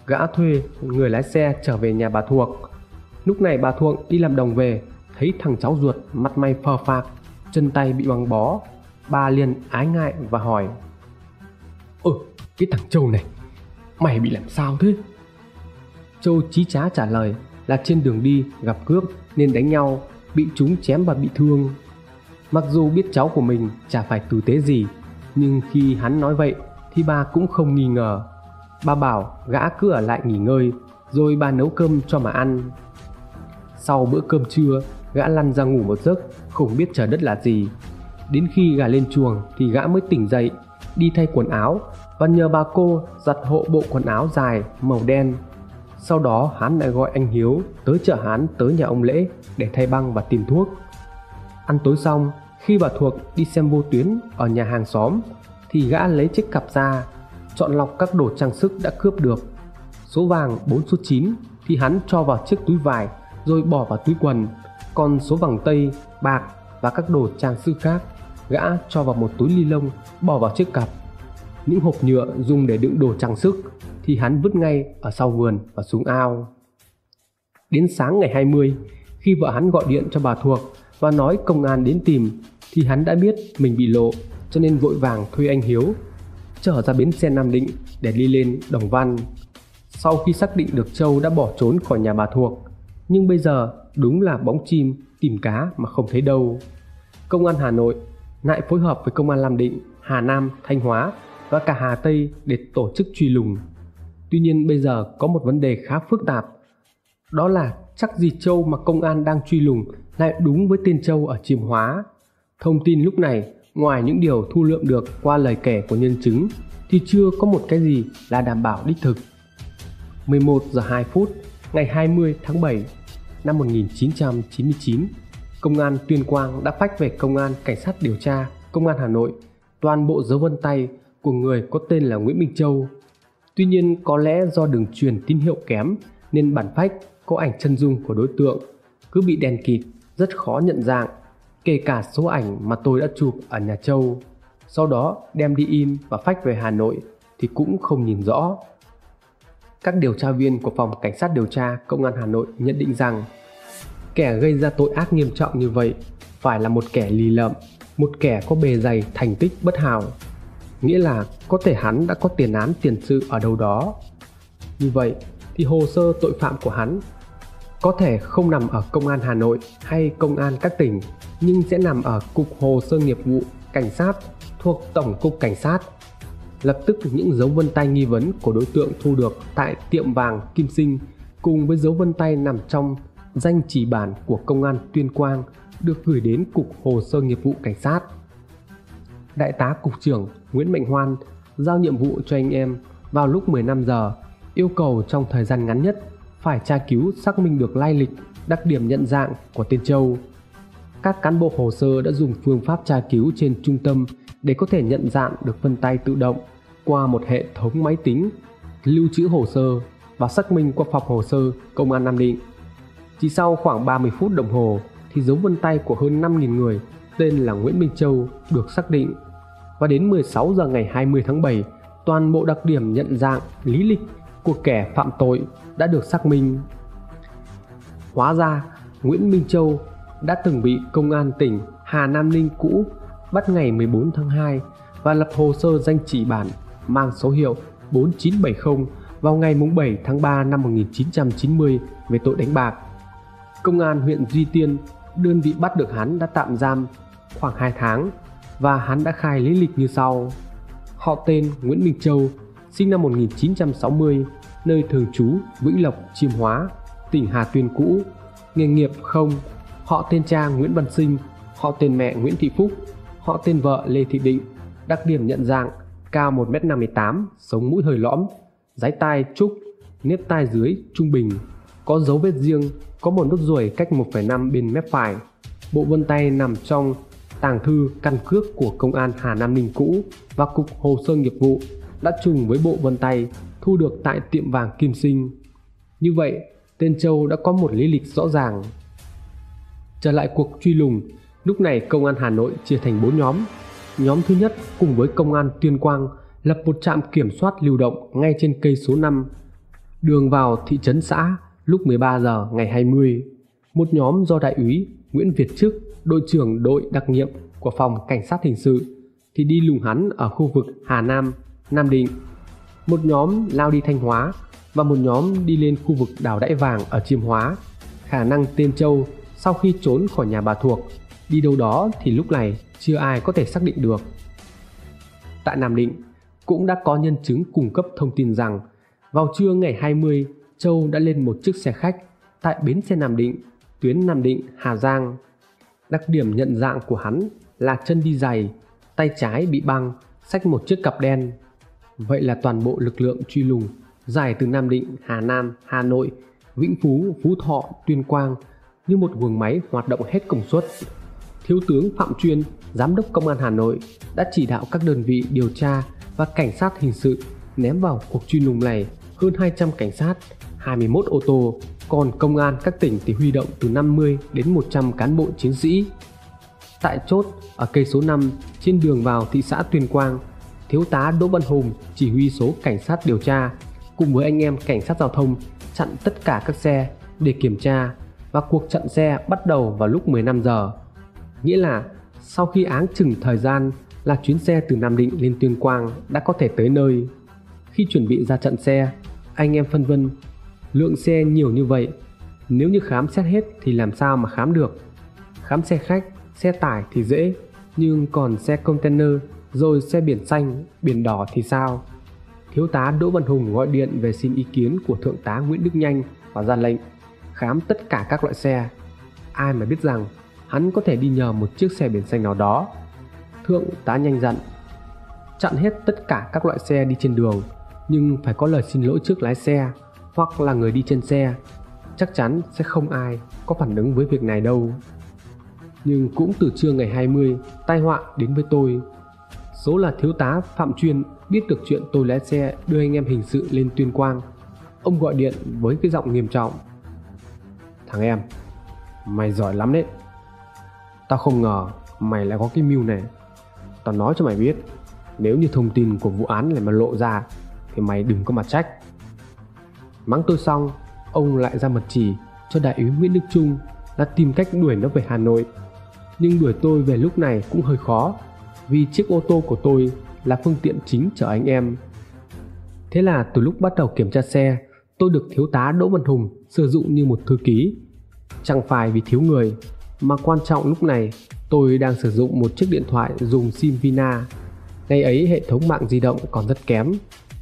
Gã thuê người lái xe trở về nhà bà Thuộc. Lúc này bà Thuộng đi làm đồng về, thấy thằng cháu ruột mặt mày phờ phạc, chân tay bị băng bó. Bà liền ái ngại và hỏi Ừ, cái thằng Châu này, mày bị làm sao thế? Châu chí trá trả lời là trên đường đi gặp cướp nên đánh nhau, bị chúng chém và bị thương. Mặc dù biết cháu của mình chả phải tử tế gì, nhưng khi hắn nói vậy thì bà cũng không nghi ngờ. Bà bảo gã cứ ở lại nghỉ ngơi, rồi bà nấu cơm cho mà ăn. Sau bữa cơm trưa, gã lăn ra ngủ một giấc, không biết trời đất là gì. Đến khi gà lên chuồng thì gã mới tỉnh dậy, đi thay quần áo và nhờ bà cô giặt hộ bộ quần áo dài màu đen. Sau đó hắn lại gọi anh Hiếu tới chở hắn tới nhà ông Lễ để thay băng và tìm thuốc. Ăn tối xong, khi bà Thuộc đi xem vô tuyến ở nhà hàng xóm thì gã lấy chiếc cặp ra, chọn lọc các đồ trang sức đã cướp được. Số vàng 4 số 9 thì hắn cho vào chiếc túi vải rồi bỏ vào túi quần, còn số vàng tây, bạc và các đồ trang sức khác gã cho vào một túi ni lông bỏ vào chiếc cặp. Những hộp nhựa dùng để đựng đồ trang sức thì hắn vứt ngay ở sau vườn và xuống ao. Đến sáng ngày 20, khi vợ hắn gọi điện cho bà Thuộc và nói công an đến tìm thì hắn đã biết mình bị lộ cho nên vội vàng thuê anh Hiếu trở ra bến xe Nam Định để đi lên Đồng Văn. Sau khi xác định được Châu đã bỏ trốn khỏi nhà bà Thuộc, nhưng bây giờ đúng là bóng chim tìm cá mà không thấy đâu. Công an Hà Nội lại phối hợp với công an Nam Định, Hà Nam, Thanh Hóa và cả Hà Tây để tổ chức truy lùng. Tuy nhiên bây giờ có một vấn đề khá phức tạp. Đó là chắc gì Châu mà công an đang truy lùng lại đúng với tên Châu ở Chiêm Hóa. Thông tin lúc này ngoài những điều thu lượm được qua lời kể của nhân chứng thì chưa có một cái gì là đảm bảo đích thực. 11 giờ 2 phút ngày 20 tháng 7 năm 1999, Công an Tuyên Quang đã phách về Công an Cảnh sát điều tra Công an Hà Nội toàn bộ dấu vân tay của người có tên là Nguyễn Minh Châu. Tuy nhiên có lẽ do đường truyền tín hiệu kém nên bản phách có ảnh chân dung của đối tượng cứ bị đèn kịt rất khó nhận dạng kể cả số ảnh mà tôi đã chụp ở nhà Châu. Sau đó đem đi in và phách về Hà Nội thì cũng không nhìn rõ. Các điều tra viên của phòng cảnh sát điều tra công an Hà Nội nhận định rằng kẻ gây ra tội ác nghiêm trọng như vậy phải là một kẻ lì lợm, một kẻ có bề dày thành tích bất hảo. Nghĩa là có thể hắn đã có tiền án tiền sự ở đâu đó. Như vậy thì hồ sơ tội phạm của hắn có thể không nằm ở công an Hà Nội hay công an các tỉnh nhưng sẽ nằm ở Cục Hồ sơ nghiệp vụ Cảnh sát thuộc Tổng cục Cảnh sát. Lập tức những dấu vân tay nghi vấn của đối tượng thu được tại tiệm vàng Kim Sinh cùng với dấu vân tay nằm trong danh chỉ bản của Công an Tuyên Quang được gửi đến Cục Hồ sơ nghiệp vụ Cảnh sát. Đại tá Cục trưởng Nguyễn Mạnh Hoan giao nhiệm vụ cho anh em vào lúc 15 giờ yêu cầu trong thời gian ngắn nhất phải tra cứu xác minh được lai lịch, đặc điểm nhận dạng của tên Châu các cán bộ hồ sơ đã dùng phương pháp tra cứu trên trung tâm để có thể nhận dạng được vân tay tự động qua một hệ thống máy tính, lưu trữ hồ sơ và xác minh qua phòng hồ sơ công an Nam Định. Chỉ sau khoảng 30 phút đồng hồ thì dấu vân tay của hơn 5.000 người tên là Nguyễn Minh Châu được xác định và đến 16 giờ ngày 20 tháng 7 toàn bộ đặc điểm nhận dạng, lý lịch của kẻ phạm tội đã được xác minh. Hóa ra, Nguyễn Minh Châu đã từng bị công an tỉnh Hà Nam Ninh cũ bắt ngày 14 tháng 2 và lập hồ sơ danh trị bản mang số hiệu 4970 vào ngày 7 tháng 3 năm 1990 về tội đánh bạc. Công an huyện Duy Tiên, đơn vị bắt được hắn đã tạm giam khoảng 2 tháng và hắn đã khai lý lịch như sau. Họ tên Nguyễn Minh Châu, sinh năm 1960, nơi thường trú Vĩnh Lộc, Chiêm Hóa, tỉnh Hà Tuyên cũ, nghề nghiệp không, họ tên cha Nguyễn Văn Sinh, họ tên mẹ Nguyễn Thị Phúc, họ tên vợ Lê Thị Định, đặc điểm nhận dạng cao 1m58, sống mũi hơi lõm, dái tai trúc, nếp tai dưới trung bình, có dấu vết riêng, có một nốt ruồi cách 1,5 bên mép phải. Bộ vân tay nằm trong tàng thư căn cước của công an Hà Nam Ninh cũ và cục hồ sơ nghiệp vụ đã trùng với bộ vân tay thu được tại tiệm vàng Kim Sinh. Như vậy, tên Châu đã có một lý lịch rõ ràng. Trở lại cuộc truy lùng, lúc này công an Hà Nội chia thành 4 nhóm. Nhóm thứ nhất cùng với công an Tuyên Quang lập một trạm kiểm soát lưu động ngay trên cây số 5, đường vào thị trấn xã lúc 13 giờ ngày 20. Một nhóm do đại úy Nguyễn Việt Trức, đội trưởng đội đặc nhiệm của phòng cảnh sát hình sự thì đi lùng hắn ở khu vực Hà Nam, Nam Định. Một nhóm lao đi Thanh Hóa và một nhóm đi lên khu vực đảo Đãi Vàng ở Chiêm Hóa. Khả năng tên Châu sau khi trốn khỏi nhà bà thuộc đi đâu đó thì lúc này chưa ai có thể xác định được. Tại Nam Định, cũng đã có nhân chứng cung cấp thông tin rằng vào trưa ngày 20, Châu đã lên một chiếc xe khách tại bến xe Nam Định, tuyến Nam Định, Hà Giang. Đặc điểm nhận dạng của hắn là chân đi giày, tay trái bị băng, xách một chiếc cặp đen. Vậy là toàn bộ lực lượng truy lùng dài từ Nam Định, Hà Nam, Hà Nội, Vĩnh Phú, Phú Thọ, Tuyên Quang như một guồng máy hoạt động hết công suất. Thiếu tướng Phạm Chuyên, Giám đốc Công an Hà Nội đã chỉ đạo các đơn vị điều tra và cảnh sát hình sự ném vào cuộc truy lùng này hơn 200 cảnh sát, 21 ô tô, còn công an các tỉnh thì huy động từ 50 đến 100 cán bộ chiến sĩ. Tại chốt ở cây số 5 trên đường vào thị xã Tuyên Quang, Thiếu tá Đỗ Văn Hùng chỉ huy số cảnh sát điều tra cùng với anh em cảnh sát giao thông chặn tất cả các xe để kiểm tra và cuộc chặn xe bắt đầu vào lúc 15 giờ. Nghĩa là sau khi áng chừng thời gian là chuyến xe từ Nam Định lên Tuyên Quang đã có thể tới nơi. Khi chuẩn bị ra trận xe, anh em phân vân, lượng xe nhiều như vậy, nếu như khám xét hết thì làm sao mà khám được. Khám xe khách, xe tải thì dễ, nhưng còn xe container rồi xe biển xanh, biển đỏ thì sao? Thiếu tá Đỗ Văn Hùng gọi điện về xin ý kiến của Thượng tá Nguyễn Đức Nhanh và ra lệnh khám tất cả các loại xe. Ai mà biết rằng hắn có thể đi nhờ một chiếc xe biển xanh nào đó. Thượng tá nhanh dặn, Chặn hết tất cả các loại xe đi trên đường, Nhưng phải có lời xin lỗi trước lái xe Hoặc là người đi trên xe. Chắc chắn sẽ không ai có phản ứng với việc này đâu. Nhưng cũng từ trưa ngày 20 Tai họa đến với tôi. Số là thiếu tá Phạm Chuyên biết được chuyện tôi lái xe đưa anh em hình sự lên tuyên quang. Ông gọi điện với cái giọng nghiêm trọng, Thằng em, Mày giỏi lắm đấy. Tao không ngờ mày lại có cái mưu này. Tao nói cho mày biết, Nếu như thông tin của vụ án này mà lộ ra, Thì mày đừng có mà trách. Mắng tôi xong, Ông lại ra mật chỉ cho đại úy Nguyễn Đức Trung là tìm cách đuổi nó về Hà Nội. Nhưng đuổi tôi về lúc này cũng hơi khó, Vì chiếc ô tô của tôi là phương tiện chính chở anh em. Thế là từ lúc bắt đầu kiểm tra xe, Tôi được thiếu tá Đỗ Văn Hùng sử dụng như một thư ký. Chẳng phải vì thiếu người mà quan trọng lúc này Tôi đang sử dụng một chiếc điện thoại dùng sim Vina. Ngày ấy hệ thống mạng di động còn rất kém.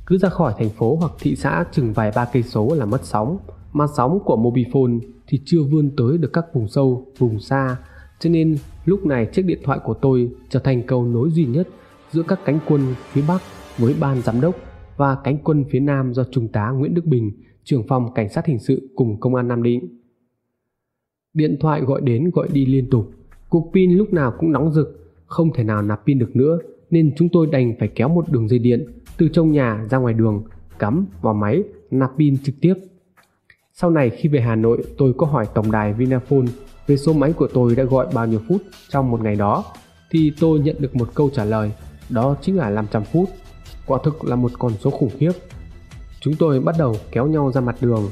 Cứ ra khỏi thành phố hoặc thị xã chừng vài ba cây số là mất sóng. Mà sóng của Mobifone thì chưa vươn tới được các vùng sâu, vùng xa. Cho nên lúc này chiếc điện thoại của tôi trở thành cầu nối duy nhất giữa các cánh quân phía Bắc với ban giám đốc và cánh quân phía Nam do Trung tá Nguyễn Đức Bình, trưởng phòng cảnh sát hình sự cùng công an Nam Định. Điện thoại gọi đến gọi đi liên tục, Cục pin lúc nào cũng nóng rực, không thể nào nạp pin được nữa nên chúng tôi đành phải kéo một đường dây điện từ trong nhà ra ngoài đường, cắm vào máy, nạp pin trực tiếp. Sau này khi về Hà Nội, tôi có hỏi tổng đài Vinaphone về số máy của tôi đã gọi bao nhiêu phút trong một ngày đó thì tôi nhận được một câu trả lời, đó chính là 500 phút. Quả thực là một con số khủng khiếp. Chúng tôi bắt đầu kéo nhau ra mặt đường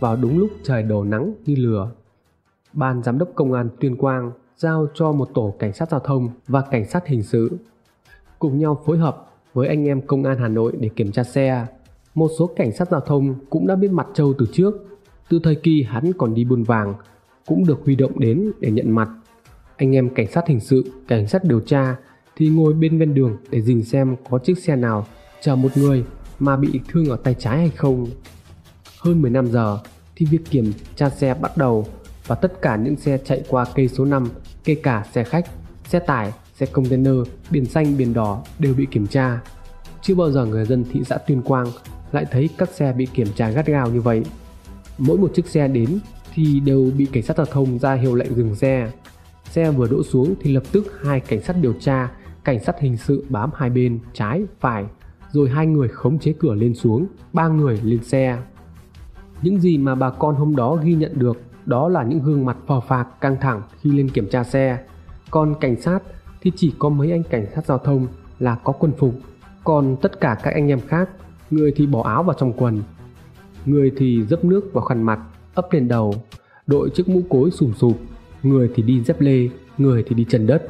vào đúng lúc trời đổ nắng như lửa. Ban giám đốc công an Tuyên Quang giao cho một tổ cảnh sát giao thông và cảnh sát hình sự. cùng nhau phối hợp với anh em công an Hà Nội để kiểm tra xe. Một số cảnh sát giao thông cũng đã biết mặt Châu từ trước, từ thời kỳ hắn còn đi buôn vàng, cũng được huy động đến để nhận mặt. Anh em cảnh sát hình sự, cảnh sát điều tra thì ngồi bên ven đường để dình xem có chiếc xe nào chở một người mà bị thương ở tay trái hay không. Hơn 15 giờ thì việc kiểm tra xe bắt đầu và tất cả những xe chạy qua cây số 5, kể cả xe khách, xe tải, xe container, biển xanh, biển đỏ đều bị kiểm tra. Chưa bao giờ người dân thị xã Tuyên Quang lại thấy các xe bị kiểm tra gắt gao như vậy. Mỗi một chiếc xe đến thì đều bị cảnh sát giao thông ra hiệu lệnh dừng xe. Xe vừa đỗ xuống thì lập tức hai cảnh sát điều tra, cảnh sát hình sự bám hai bên trái, phải, rồi hai người khống chế cửa lên xuống, ba người lên xe. Những gì mà bà con hôm đó ghi nhận được đó là những gương mặt phò phạc căng thẳng khi lên kiểm tra xe. Còn cảnh sát thì chỉ có mấy anh cảnh sát giao thông là có quân phục, còn tất cả các anh em khác, người thì bỏ áo vào trong quần, người thì dấp nước vào khăn mặt, ấp lên đầu, đội chiếc mũ cối sùm sụp, người thì đi dép lê, người thì đi trần đất.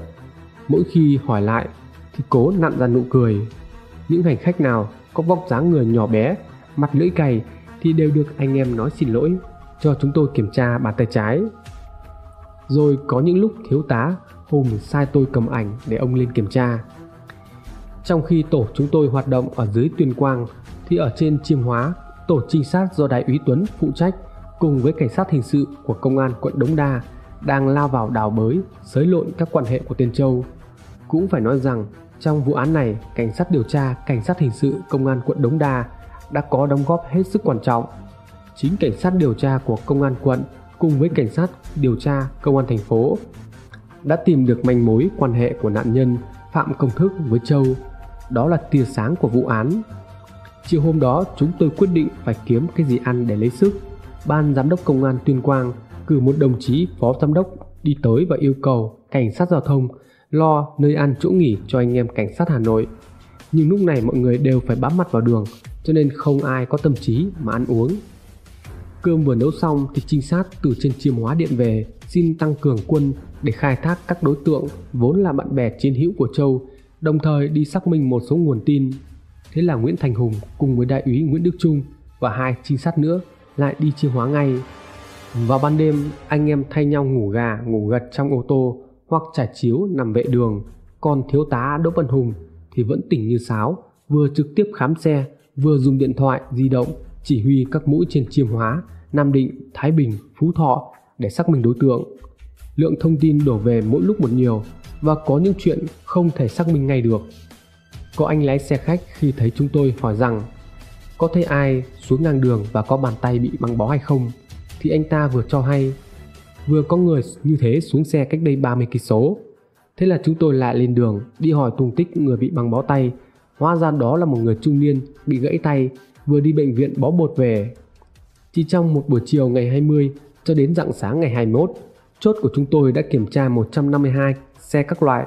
Mỗi khi hỏi lại thì cố nặn ra nụ cười. Những hành khách nào có vóc dáng người nhỏ bé, mặt lưỡi cày thì đều được anh em nói xin lỗi cho chúng tôi kiểm tra bàn tay trái. Rồi có những lúc thiếu tá Hùng sai tôi cầm ảnh để ông lên kiểm tra. Trong khi tổ chúng tôi hoạt động ở dưới Tuyên Quang thì ở trên Chiêm Hóa, tổ trinh sát do Đại úy Tuấn phụ trách cùng với cảnh sát hình sự của công an quận Đống Đa đang lao vào đào bới, xới lộn các quan hệ của Tiên Châu. Cũng phải nói rằng trong vụ án này, cảnh sát điều tra, cảnh sát hình sự công an quận Đống Đa đã có đóng góp hết sức quan trọng. Chính cảnh sát điều tra của công an quận cùng với cảnh sát điều tra công an thành phố đã tìm được manh mối quan hệ của nạn nhân Phạm Công Thức với Châu. Đó là tia sáng của vụ án. Chiều hôm đó, chúng tôi quyết định phải kiếm cái gì ăn để lấy sức. Ban giám đốc công an Tuyên Quang cử một đồng chí phó giám đốc đi tới và yêu cầu cảnh sát giao thông lo nơi ăn chỗ nghỉ cho anh em cảnh sát Hà Nội. Nhưng lúc này mọi người đều phải bám mặt vào đường, cho nên không ai có tâm trí mà ăn uống. Cơm vừa nấu xong thì trinh sát từ trên chiêm hóa điện về xin tăng cường quân để khai thác các đối tượng vốn là bạn bè chiến hữu của Châu, đồng thời đi xác minh một số nguồn tin. Thế là Nguyễn Thành Hùng cùng với đại úy Nguyễn Đức Trung và hai trinh sát nữa lại đi chiêm hóa ngay. Vào ban đêm, anh em thay nhau ngủ gà, ngủ gật trong ô tô hoặc trải chiếu nằm vệ đường. Còn thiếu tá Đỗ Văn Hùng thì vẫn tỉnh như sáo, vừa trực tiếp khám xe, vừa dùng điện thoại di động chỉ huy các mũi trên chiêm hóa, Nam Định, Thái Bình, Phú Thọ để xác minh đối tượng. Lượng thông tin đổ về mỗi lúc một nhiều và có những chuyện không thể xác minh ngay được. Có anh lái xe khách khi thấy chúng tôi hỏi rằng có thấy ai xuống ngang đường và có bàn tay bị băng bó hay không thì anh ta vừa cho hay vừa có người như thế xuống xe cách đây 30 cây số. Thế là chúng tôi lại lên đường đi hỏi tung tích người bị băng bó tay. Hóa ra đó là một người trung niên bị gãy tay vừa đi bệnh viện bó bột về. Chỉ trong một buổi chiều ngày 20 cho đến rạng sáng ngày 21, chốt của chúng tôi đã kiểm tra 152 xe các loại.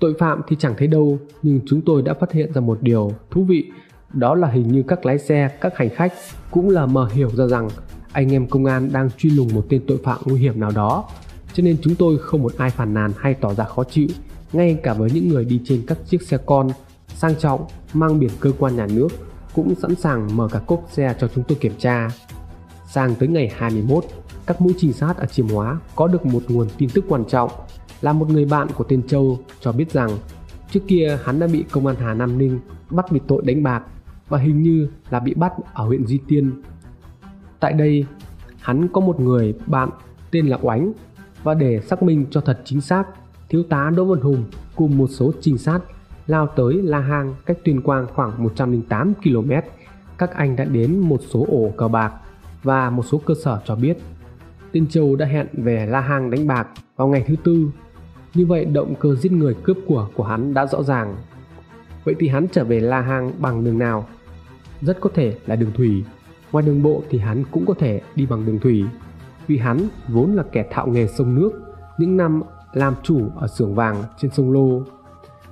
Tội phạm thì chẳng thấy đâu, nhưng chúng tôi đã phát hiện ra một điều thú vị, đó là hình như các lái xe, các hành khách cũng là mờ hiểu ra rằng anh em công an đang truy lùng một tên tội phạm nguy hiểm nào đó. Cho nên chúng tôi không một ai phản nàn hay tỏ ra khó chịu, ngay cả với những người đi trên các chiếc xe con sang trọng mang biển cơ quan nhà nước cũng sẵn sàng mở cả cốp xe cho chúng tôi kiểm tra. Sang tới ngày 21, các mũi trinh sát ở Chiêm Hóa có được một nguồn tin tức quan trọng là một người bạn của tên Châu cho biết rằng trước kia hắn đã bị công an Hà Nam Ninh bắt vì tội đánh bạc và hình như là bị bắt ở huyện Di Tiên. Tại đây, hắn có một người bạn tên là Oánh và để xác minh cho thật chính xác, thiếu tá Đỗ Văn Hùng cùng một số trinh sát lao tới La Hang cách Tuyên Quang khoảng 108 km. Các anh đã đến một số ổ cờ bạc và một số cơ sở cho biết tên Châu đã hẹn về La Hang đánh bạc vào ngày thứ tư. Như vậy động cơ giết người cướp của của hắn đã rõ ràng. Vậy thì hắn trở về La Hang bằng đường nào? Rất có thể là đường thủy. Ngoài đường bộ thì hắn cũng có thể đi bằng đường thủy. Vì hắn vốn là kẻ thạo nghề sông nước, những năm làm chủ ở xưởng vàng trên sông Lô.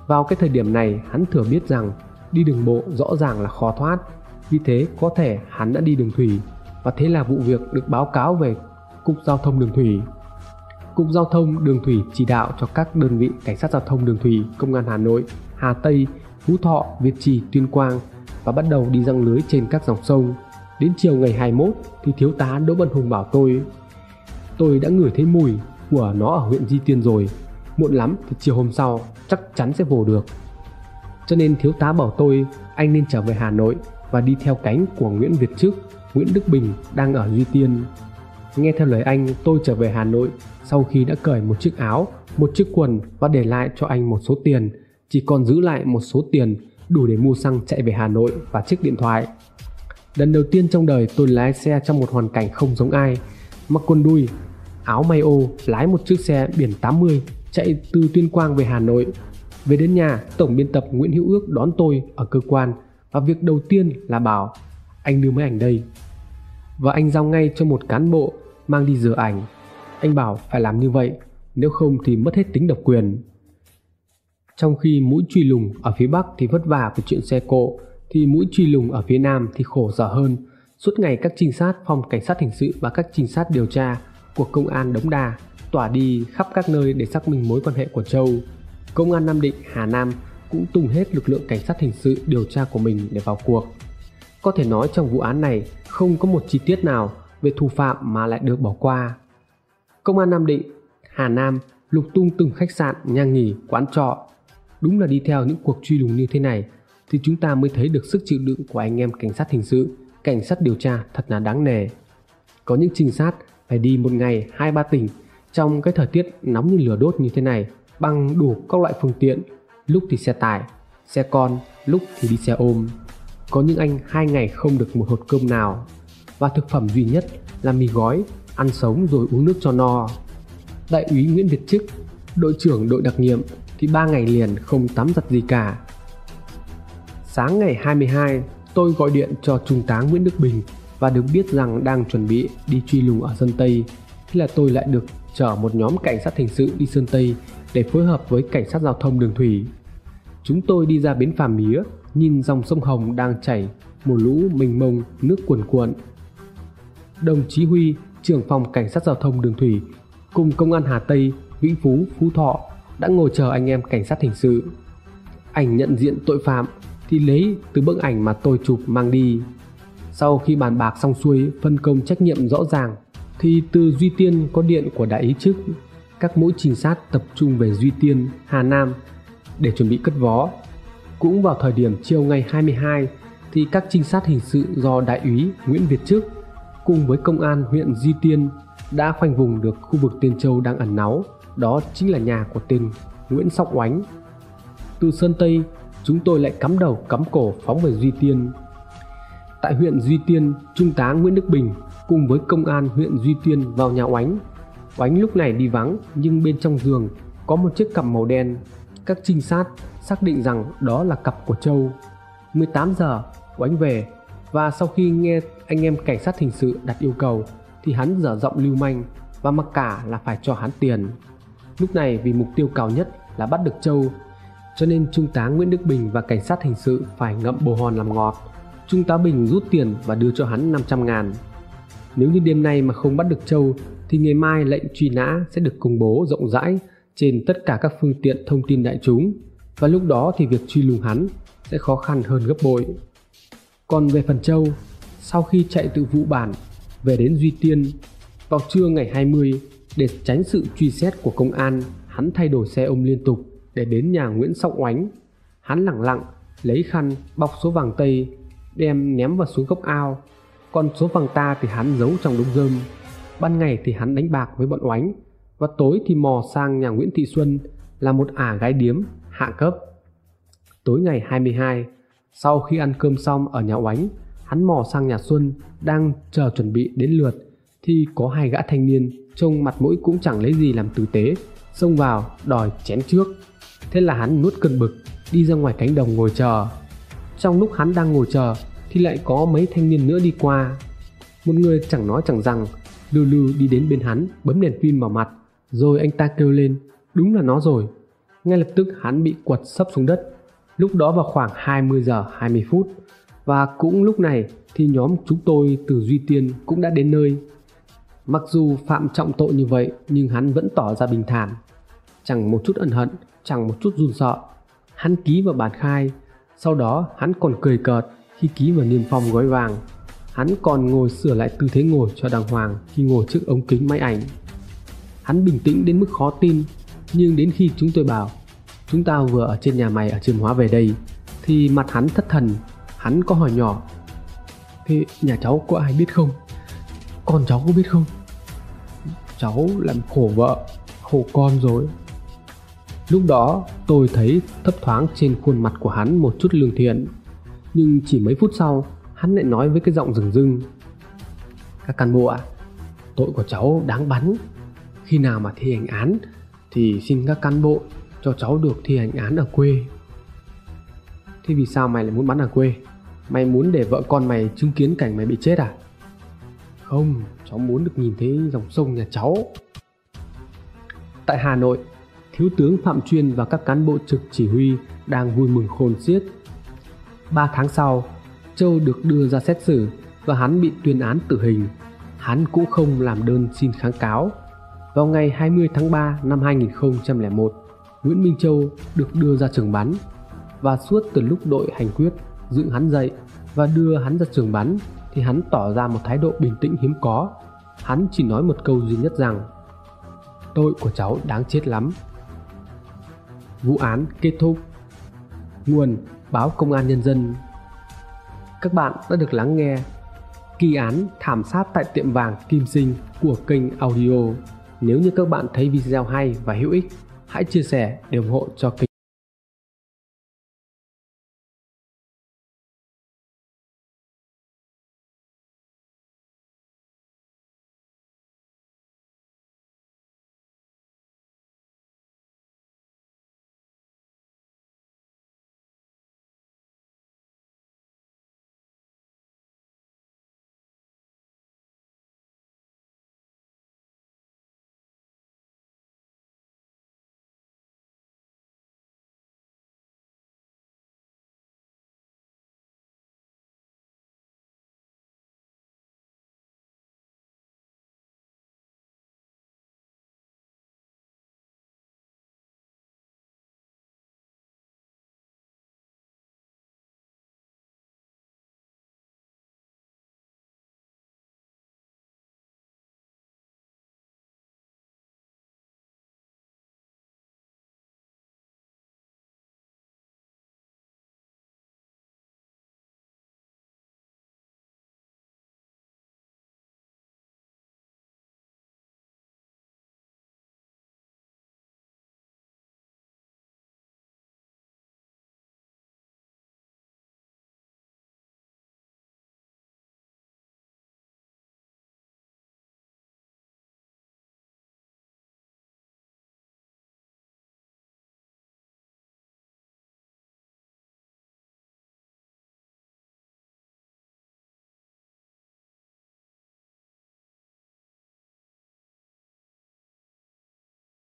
Vào cái thời điểm này hắn thừa biết rằng đi đường bộ rõ ràng là khó thoát, vì thế có thể hắn đã đi đường thủy và thế là vụ việc được báo cáo về Cục Giao thông Đường Thủy. Cục Giao thông Đường Thủy chỉ đạo cho các đơn vị cảnh sát giao thông đường thủy, công an Hà Nội Hà Tây, Phú Thọ, Việt Trì, Tuyên Quang và bắt đầu đi răng lưới trên các dòng sông. Đến chiều ngày 21 thì thiếu tá Đỗ Văn Hùng bảo tôi Tôi đã ngửi thấy mùi của nó ở huyện Di Tiên rồi Muộn lắm thì chiều hôm sau chắc chắn sẽ vồ được Cho nên thiếu tá bảo tôi anh nên trở về Hà Nội và đi theo cánh của Nguyễn Việt Trức, Nguyễn Đức Bình đang ở Duy Tiên. Nghe theo lời anh, tôi trở về Hà Nội sau khi đã cởi một chiếc áo, một chiếc quần và để lại cho anh một số tiền, chỉ còn giữ lại một số tiền đủ để mua xăng chạy về Hà Nội và chiếc điện thoại. Lần đầu tiên trong đời tôi lái xe trong một hoàn cảnh không giống ai, mặc quần đùi, áo may ô, lái một chiếc xe biển 80 chạy từ Tuyên Quang về Hà Nội. Về đến nhà, tổng biên tập Nguyễn Hữu Ước đón tôi ở cơ quan và việc đầu tiên là bảo anh đưa mấy ảnh đây. Và anh giao ngay cho một cán bộ mang đi rửa ảnh. Anh bảo phải làm như vậy, nếu không thì mất hết tính độc quyền. Trong khi mũi truy lùng ở phía Bắc thì vất vả về chuyện xe cộ, thì mũi truy lùng ở phía Nam thì khổ sở hơn. Suốt ngày các trinh sát phòng cảnh sát hình sự và các trinh sát điều tra của công an Đống Đa tỏa đi khắp các nơi để xác minh mối quan hệ của Châu. Công an Nam Định, Hà Nam cũng tung hết lực lượng cảnh sát hình sự điều tra của mình để vào cuộc. Có thể nói trong vụ án này không có một chi tiết nào về thủ phạm mà lại được bỏ qua. Công an Nam Định, Hà Nam lục tung từng khách sạn, nhà nghỉ, quán trọ. Đúng là đi theo những cuộc truy lùng như thế này thì chúng ta mới thấy được sức chịu đựng của anh em cảnh sát hình sự, cảnh sát điều tra thật là đáng nề. Có những trinh sát phải đi một ngày hai ba tỉnh trong cái thời tiết nóng như lửa đốt như thế này bằng đủ các loại phương tiện, lúc thì xe tải, xe con, lúc thì đi xe ôm. Có những anh hai ngày không được một hột cơm nào và thực phẩm duy nhất là mì gói, ăn sống rồi uống nước cho no. Đại úy Nguyễn Việt Trức, đội trưởng đội đặc nhiệm thì ba ngày liền không tắm giặt gì cả. Sáng ngày 22, tôi gọi điện cho Trung tá Nguyễn Đức Bình và được biết rằng đang chuẩn bị đi truy lùng ở Sơn Tây. Thế là tôi lại được chở một nhóm cảnh sát hình sự đi Sơn Tây để phối hợp với cảnh sát giao thông đường thủy. Chúng tôi đi ra bến phà mía, nhìn dòng sông Hồng đang chảy, một lũ mênh mông, nước cuồn cuộn. Đồng chí Huy, trưởng phòng cảnh sát giao thông đường thủy, cùng công an Hà Tây, Vĩnh Phú, Phú Thọ đã ngồi chờ anh em cảnh sát hình sự. Ảnh nhận diện tội phạm thì lấy từ bức ảnh mà tôi chụp mang đi. Sau khi bàn bạc xong xuôi, phân công trách nhiệm rõ ràng, thì từ Duy Tiên có điện của đại ý chức các mũi trinh sát tập trung về Duy Tiên, Hà Nam để chuẩn bị cất vó. Cũng vào thời điểm chiều ngày 22 thì các trinh sát hình sự do đại úy Nguyễn Việt Trước cùng với công an huyện Duy Tiên đã khoanh vùng được khu vực Tiên Châu đang ẩn náu, đó chính là nhà của tên Nguyễn Sóc Oánh. Từ Sơn Tây, chúng tôi lại cắm đầu cắm cổ phóng về Duy Tiên. Tại huyện Duy Tiên, Trung tá Nguyễn Đức Bình cùng với công an huyện Duy Tiên vào nhà Oánh Oánh lúc này đi vắng nhưng bên trong giường có một chiếc cặp màu đen. Các trinh sát xác định rằng đó là cặp của Châu. 18 giờ, Oánh về và sau khi nghe anh em cảnh sát hình sự đặt yêu cầu thì hắn dở giọng lưu manh và mặc cả là phải cho hắn tiền. Lúc này vì mục tiêu cao nhất là bắt được Châu cho nên Trung tá Nguyễn Đức Bình và cảnh sát hình sự phải ngậm bồ hòn làm ngọt. Trung tá Bình rút tiền và đưa cho hắn 500 ngàn. Nếu như đêm nay mà không bắt được Châu thì ngày mai lệnh truy nã sẽ được công bố rộng rãi trên tất cả các phương tiện thông tin đại chúng và lúc đó thì việc truy lùng hắn sẽ khó khăn hơn gấp bội. Còn về phần Châu, sau khi chạy từ vụ bản về đến Duy Tiên vào trưa ngày 20 để tránh sự truy xét của công an, hắn thay đổi xe ôm liên tục để đến nhà Nguyễn Sóc Oánh. Hắn lặng lặng lấy khăn bọc số vàng tây đem ném vào xuống gốc ao, còn số vàng ta thì hắn giấu trong đống rơm ban ngày thì hắn đánh bạc với bọn oánh và tối thì mò sang nhà Nguyễn Thị Xuân là một ả gái điếm hạ cấp. Tối ngày 22, sau khi ăn cơm xong ở nhà oánh, hắn mò sang nhà Xuân đang chờ chuẩn bị đến lượt thì có hai gã thanh niên trông mặt mũi cũng chẳng lấy gì làm tử tế xông vào đòi chén trước. Thế là hắn nuốt cơn bực đi ra ngoài cánh đồng ngồi chờ. Trong lúc hắn đang ngồi chờ thì lại có mấy thanh niên nữa đi qua. Một người chẳng nói chẳng rằng lừ lừ đi đến bên hắn bấm đèn pin vào mặt Rồi anh ta kêu lên Đúng là nó rồi. Ngay lập tức hắn bị quật sấp xuống đất. Lúc đó vào khoảng 20 giờ 20 phút Và cũng lúc này thì nhóm chúng tôi từ Duy Tiên cũng đã đến nơi. Mặc dù phạm trọng tội như vậy nhưng hắn vẫn tỏ ra bình thản. Chẳng một chút ẩn hận, chẳng một chút run sợ. Hắn ký vào bản khai, sau đó hắn còn cười cợt khi ký vào niêm phong gói vàng. Hắn còn ngồi sửa lại tư thế ngồi cho đàng hoàng khi ngồi trước ống kính máy ảnh. Hắn bình tĩnh đến mức khó tin, nhưng đến khi chúng tôi bảo chúng ta vừa ở trên nhà mày ở Trường Hóa về đây, thì mặt hắn thất thần, hắn có hỏi nhỏ. Thế nhà cháu có ai biết không? Con cháu có biết không? Cháu làm khổ vợ, khổ con rồi. Lúc đó tôi thấy thấp thoáng trên khuôn mặt của hắn một chút lương thiện. Nhưng chỉ mấy phút sau hắn lại nói với cái giọng rừng rưng. Các cán bộ ạ, à, tội của cháu đáng bắn. Khi nào mà thi hành án thì xin các cán bộ cho cháu được thi hành án ở quê. Thế vì sao mày lại muốn bắn ở quê? Mày muốn để vợ con mày chứng kiến cảnh mày bị chết à? Không, cháu muốn được nhìn thấy dòng sông nhà cháu. Tại Hà Nội, Thiếu tướng Phạm Chuyên và các cán bộ trực chỉ huy đang vui mừng khôn xiết. Ba tháng sau, Châu được đưa ra xét xử và hắn bị tuyên án tử hình. Hắn cũng không làm đơn xin kháng cáo. Vào ngày 20 tháng 3 năm 2001, Nguyễn Minh Châu được đưa ra trường bắn và suốt từ lúc đội hành quyết dựng hắn dậy và đưa hắn ra trường bắn thì hắn tỏ ra một thái độ bình tĩnh hiếm có. Hắn chỉ nói một câu duy nhất rằng Tội của cháu đáng chết lắm Vụ án kết thúc. Nguồn Báo Công an Nhân dân. Các bạn đã được lắng nghe Kỳ án thảm sát tại tiệm vàng Kim Sinh của kênh audio. Nếu như các bạn thấy video hay và hữu ích, Hãy chia sẻ để ủng hộ cho kênh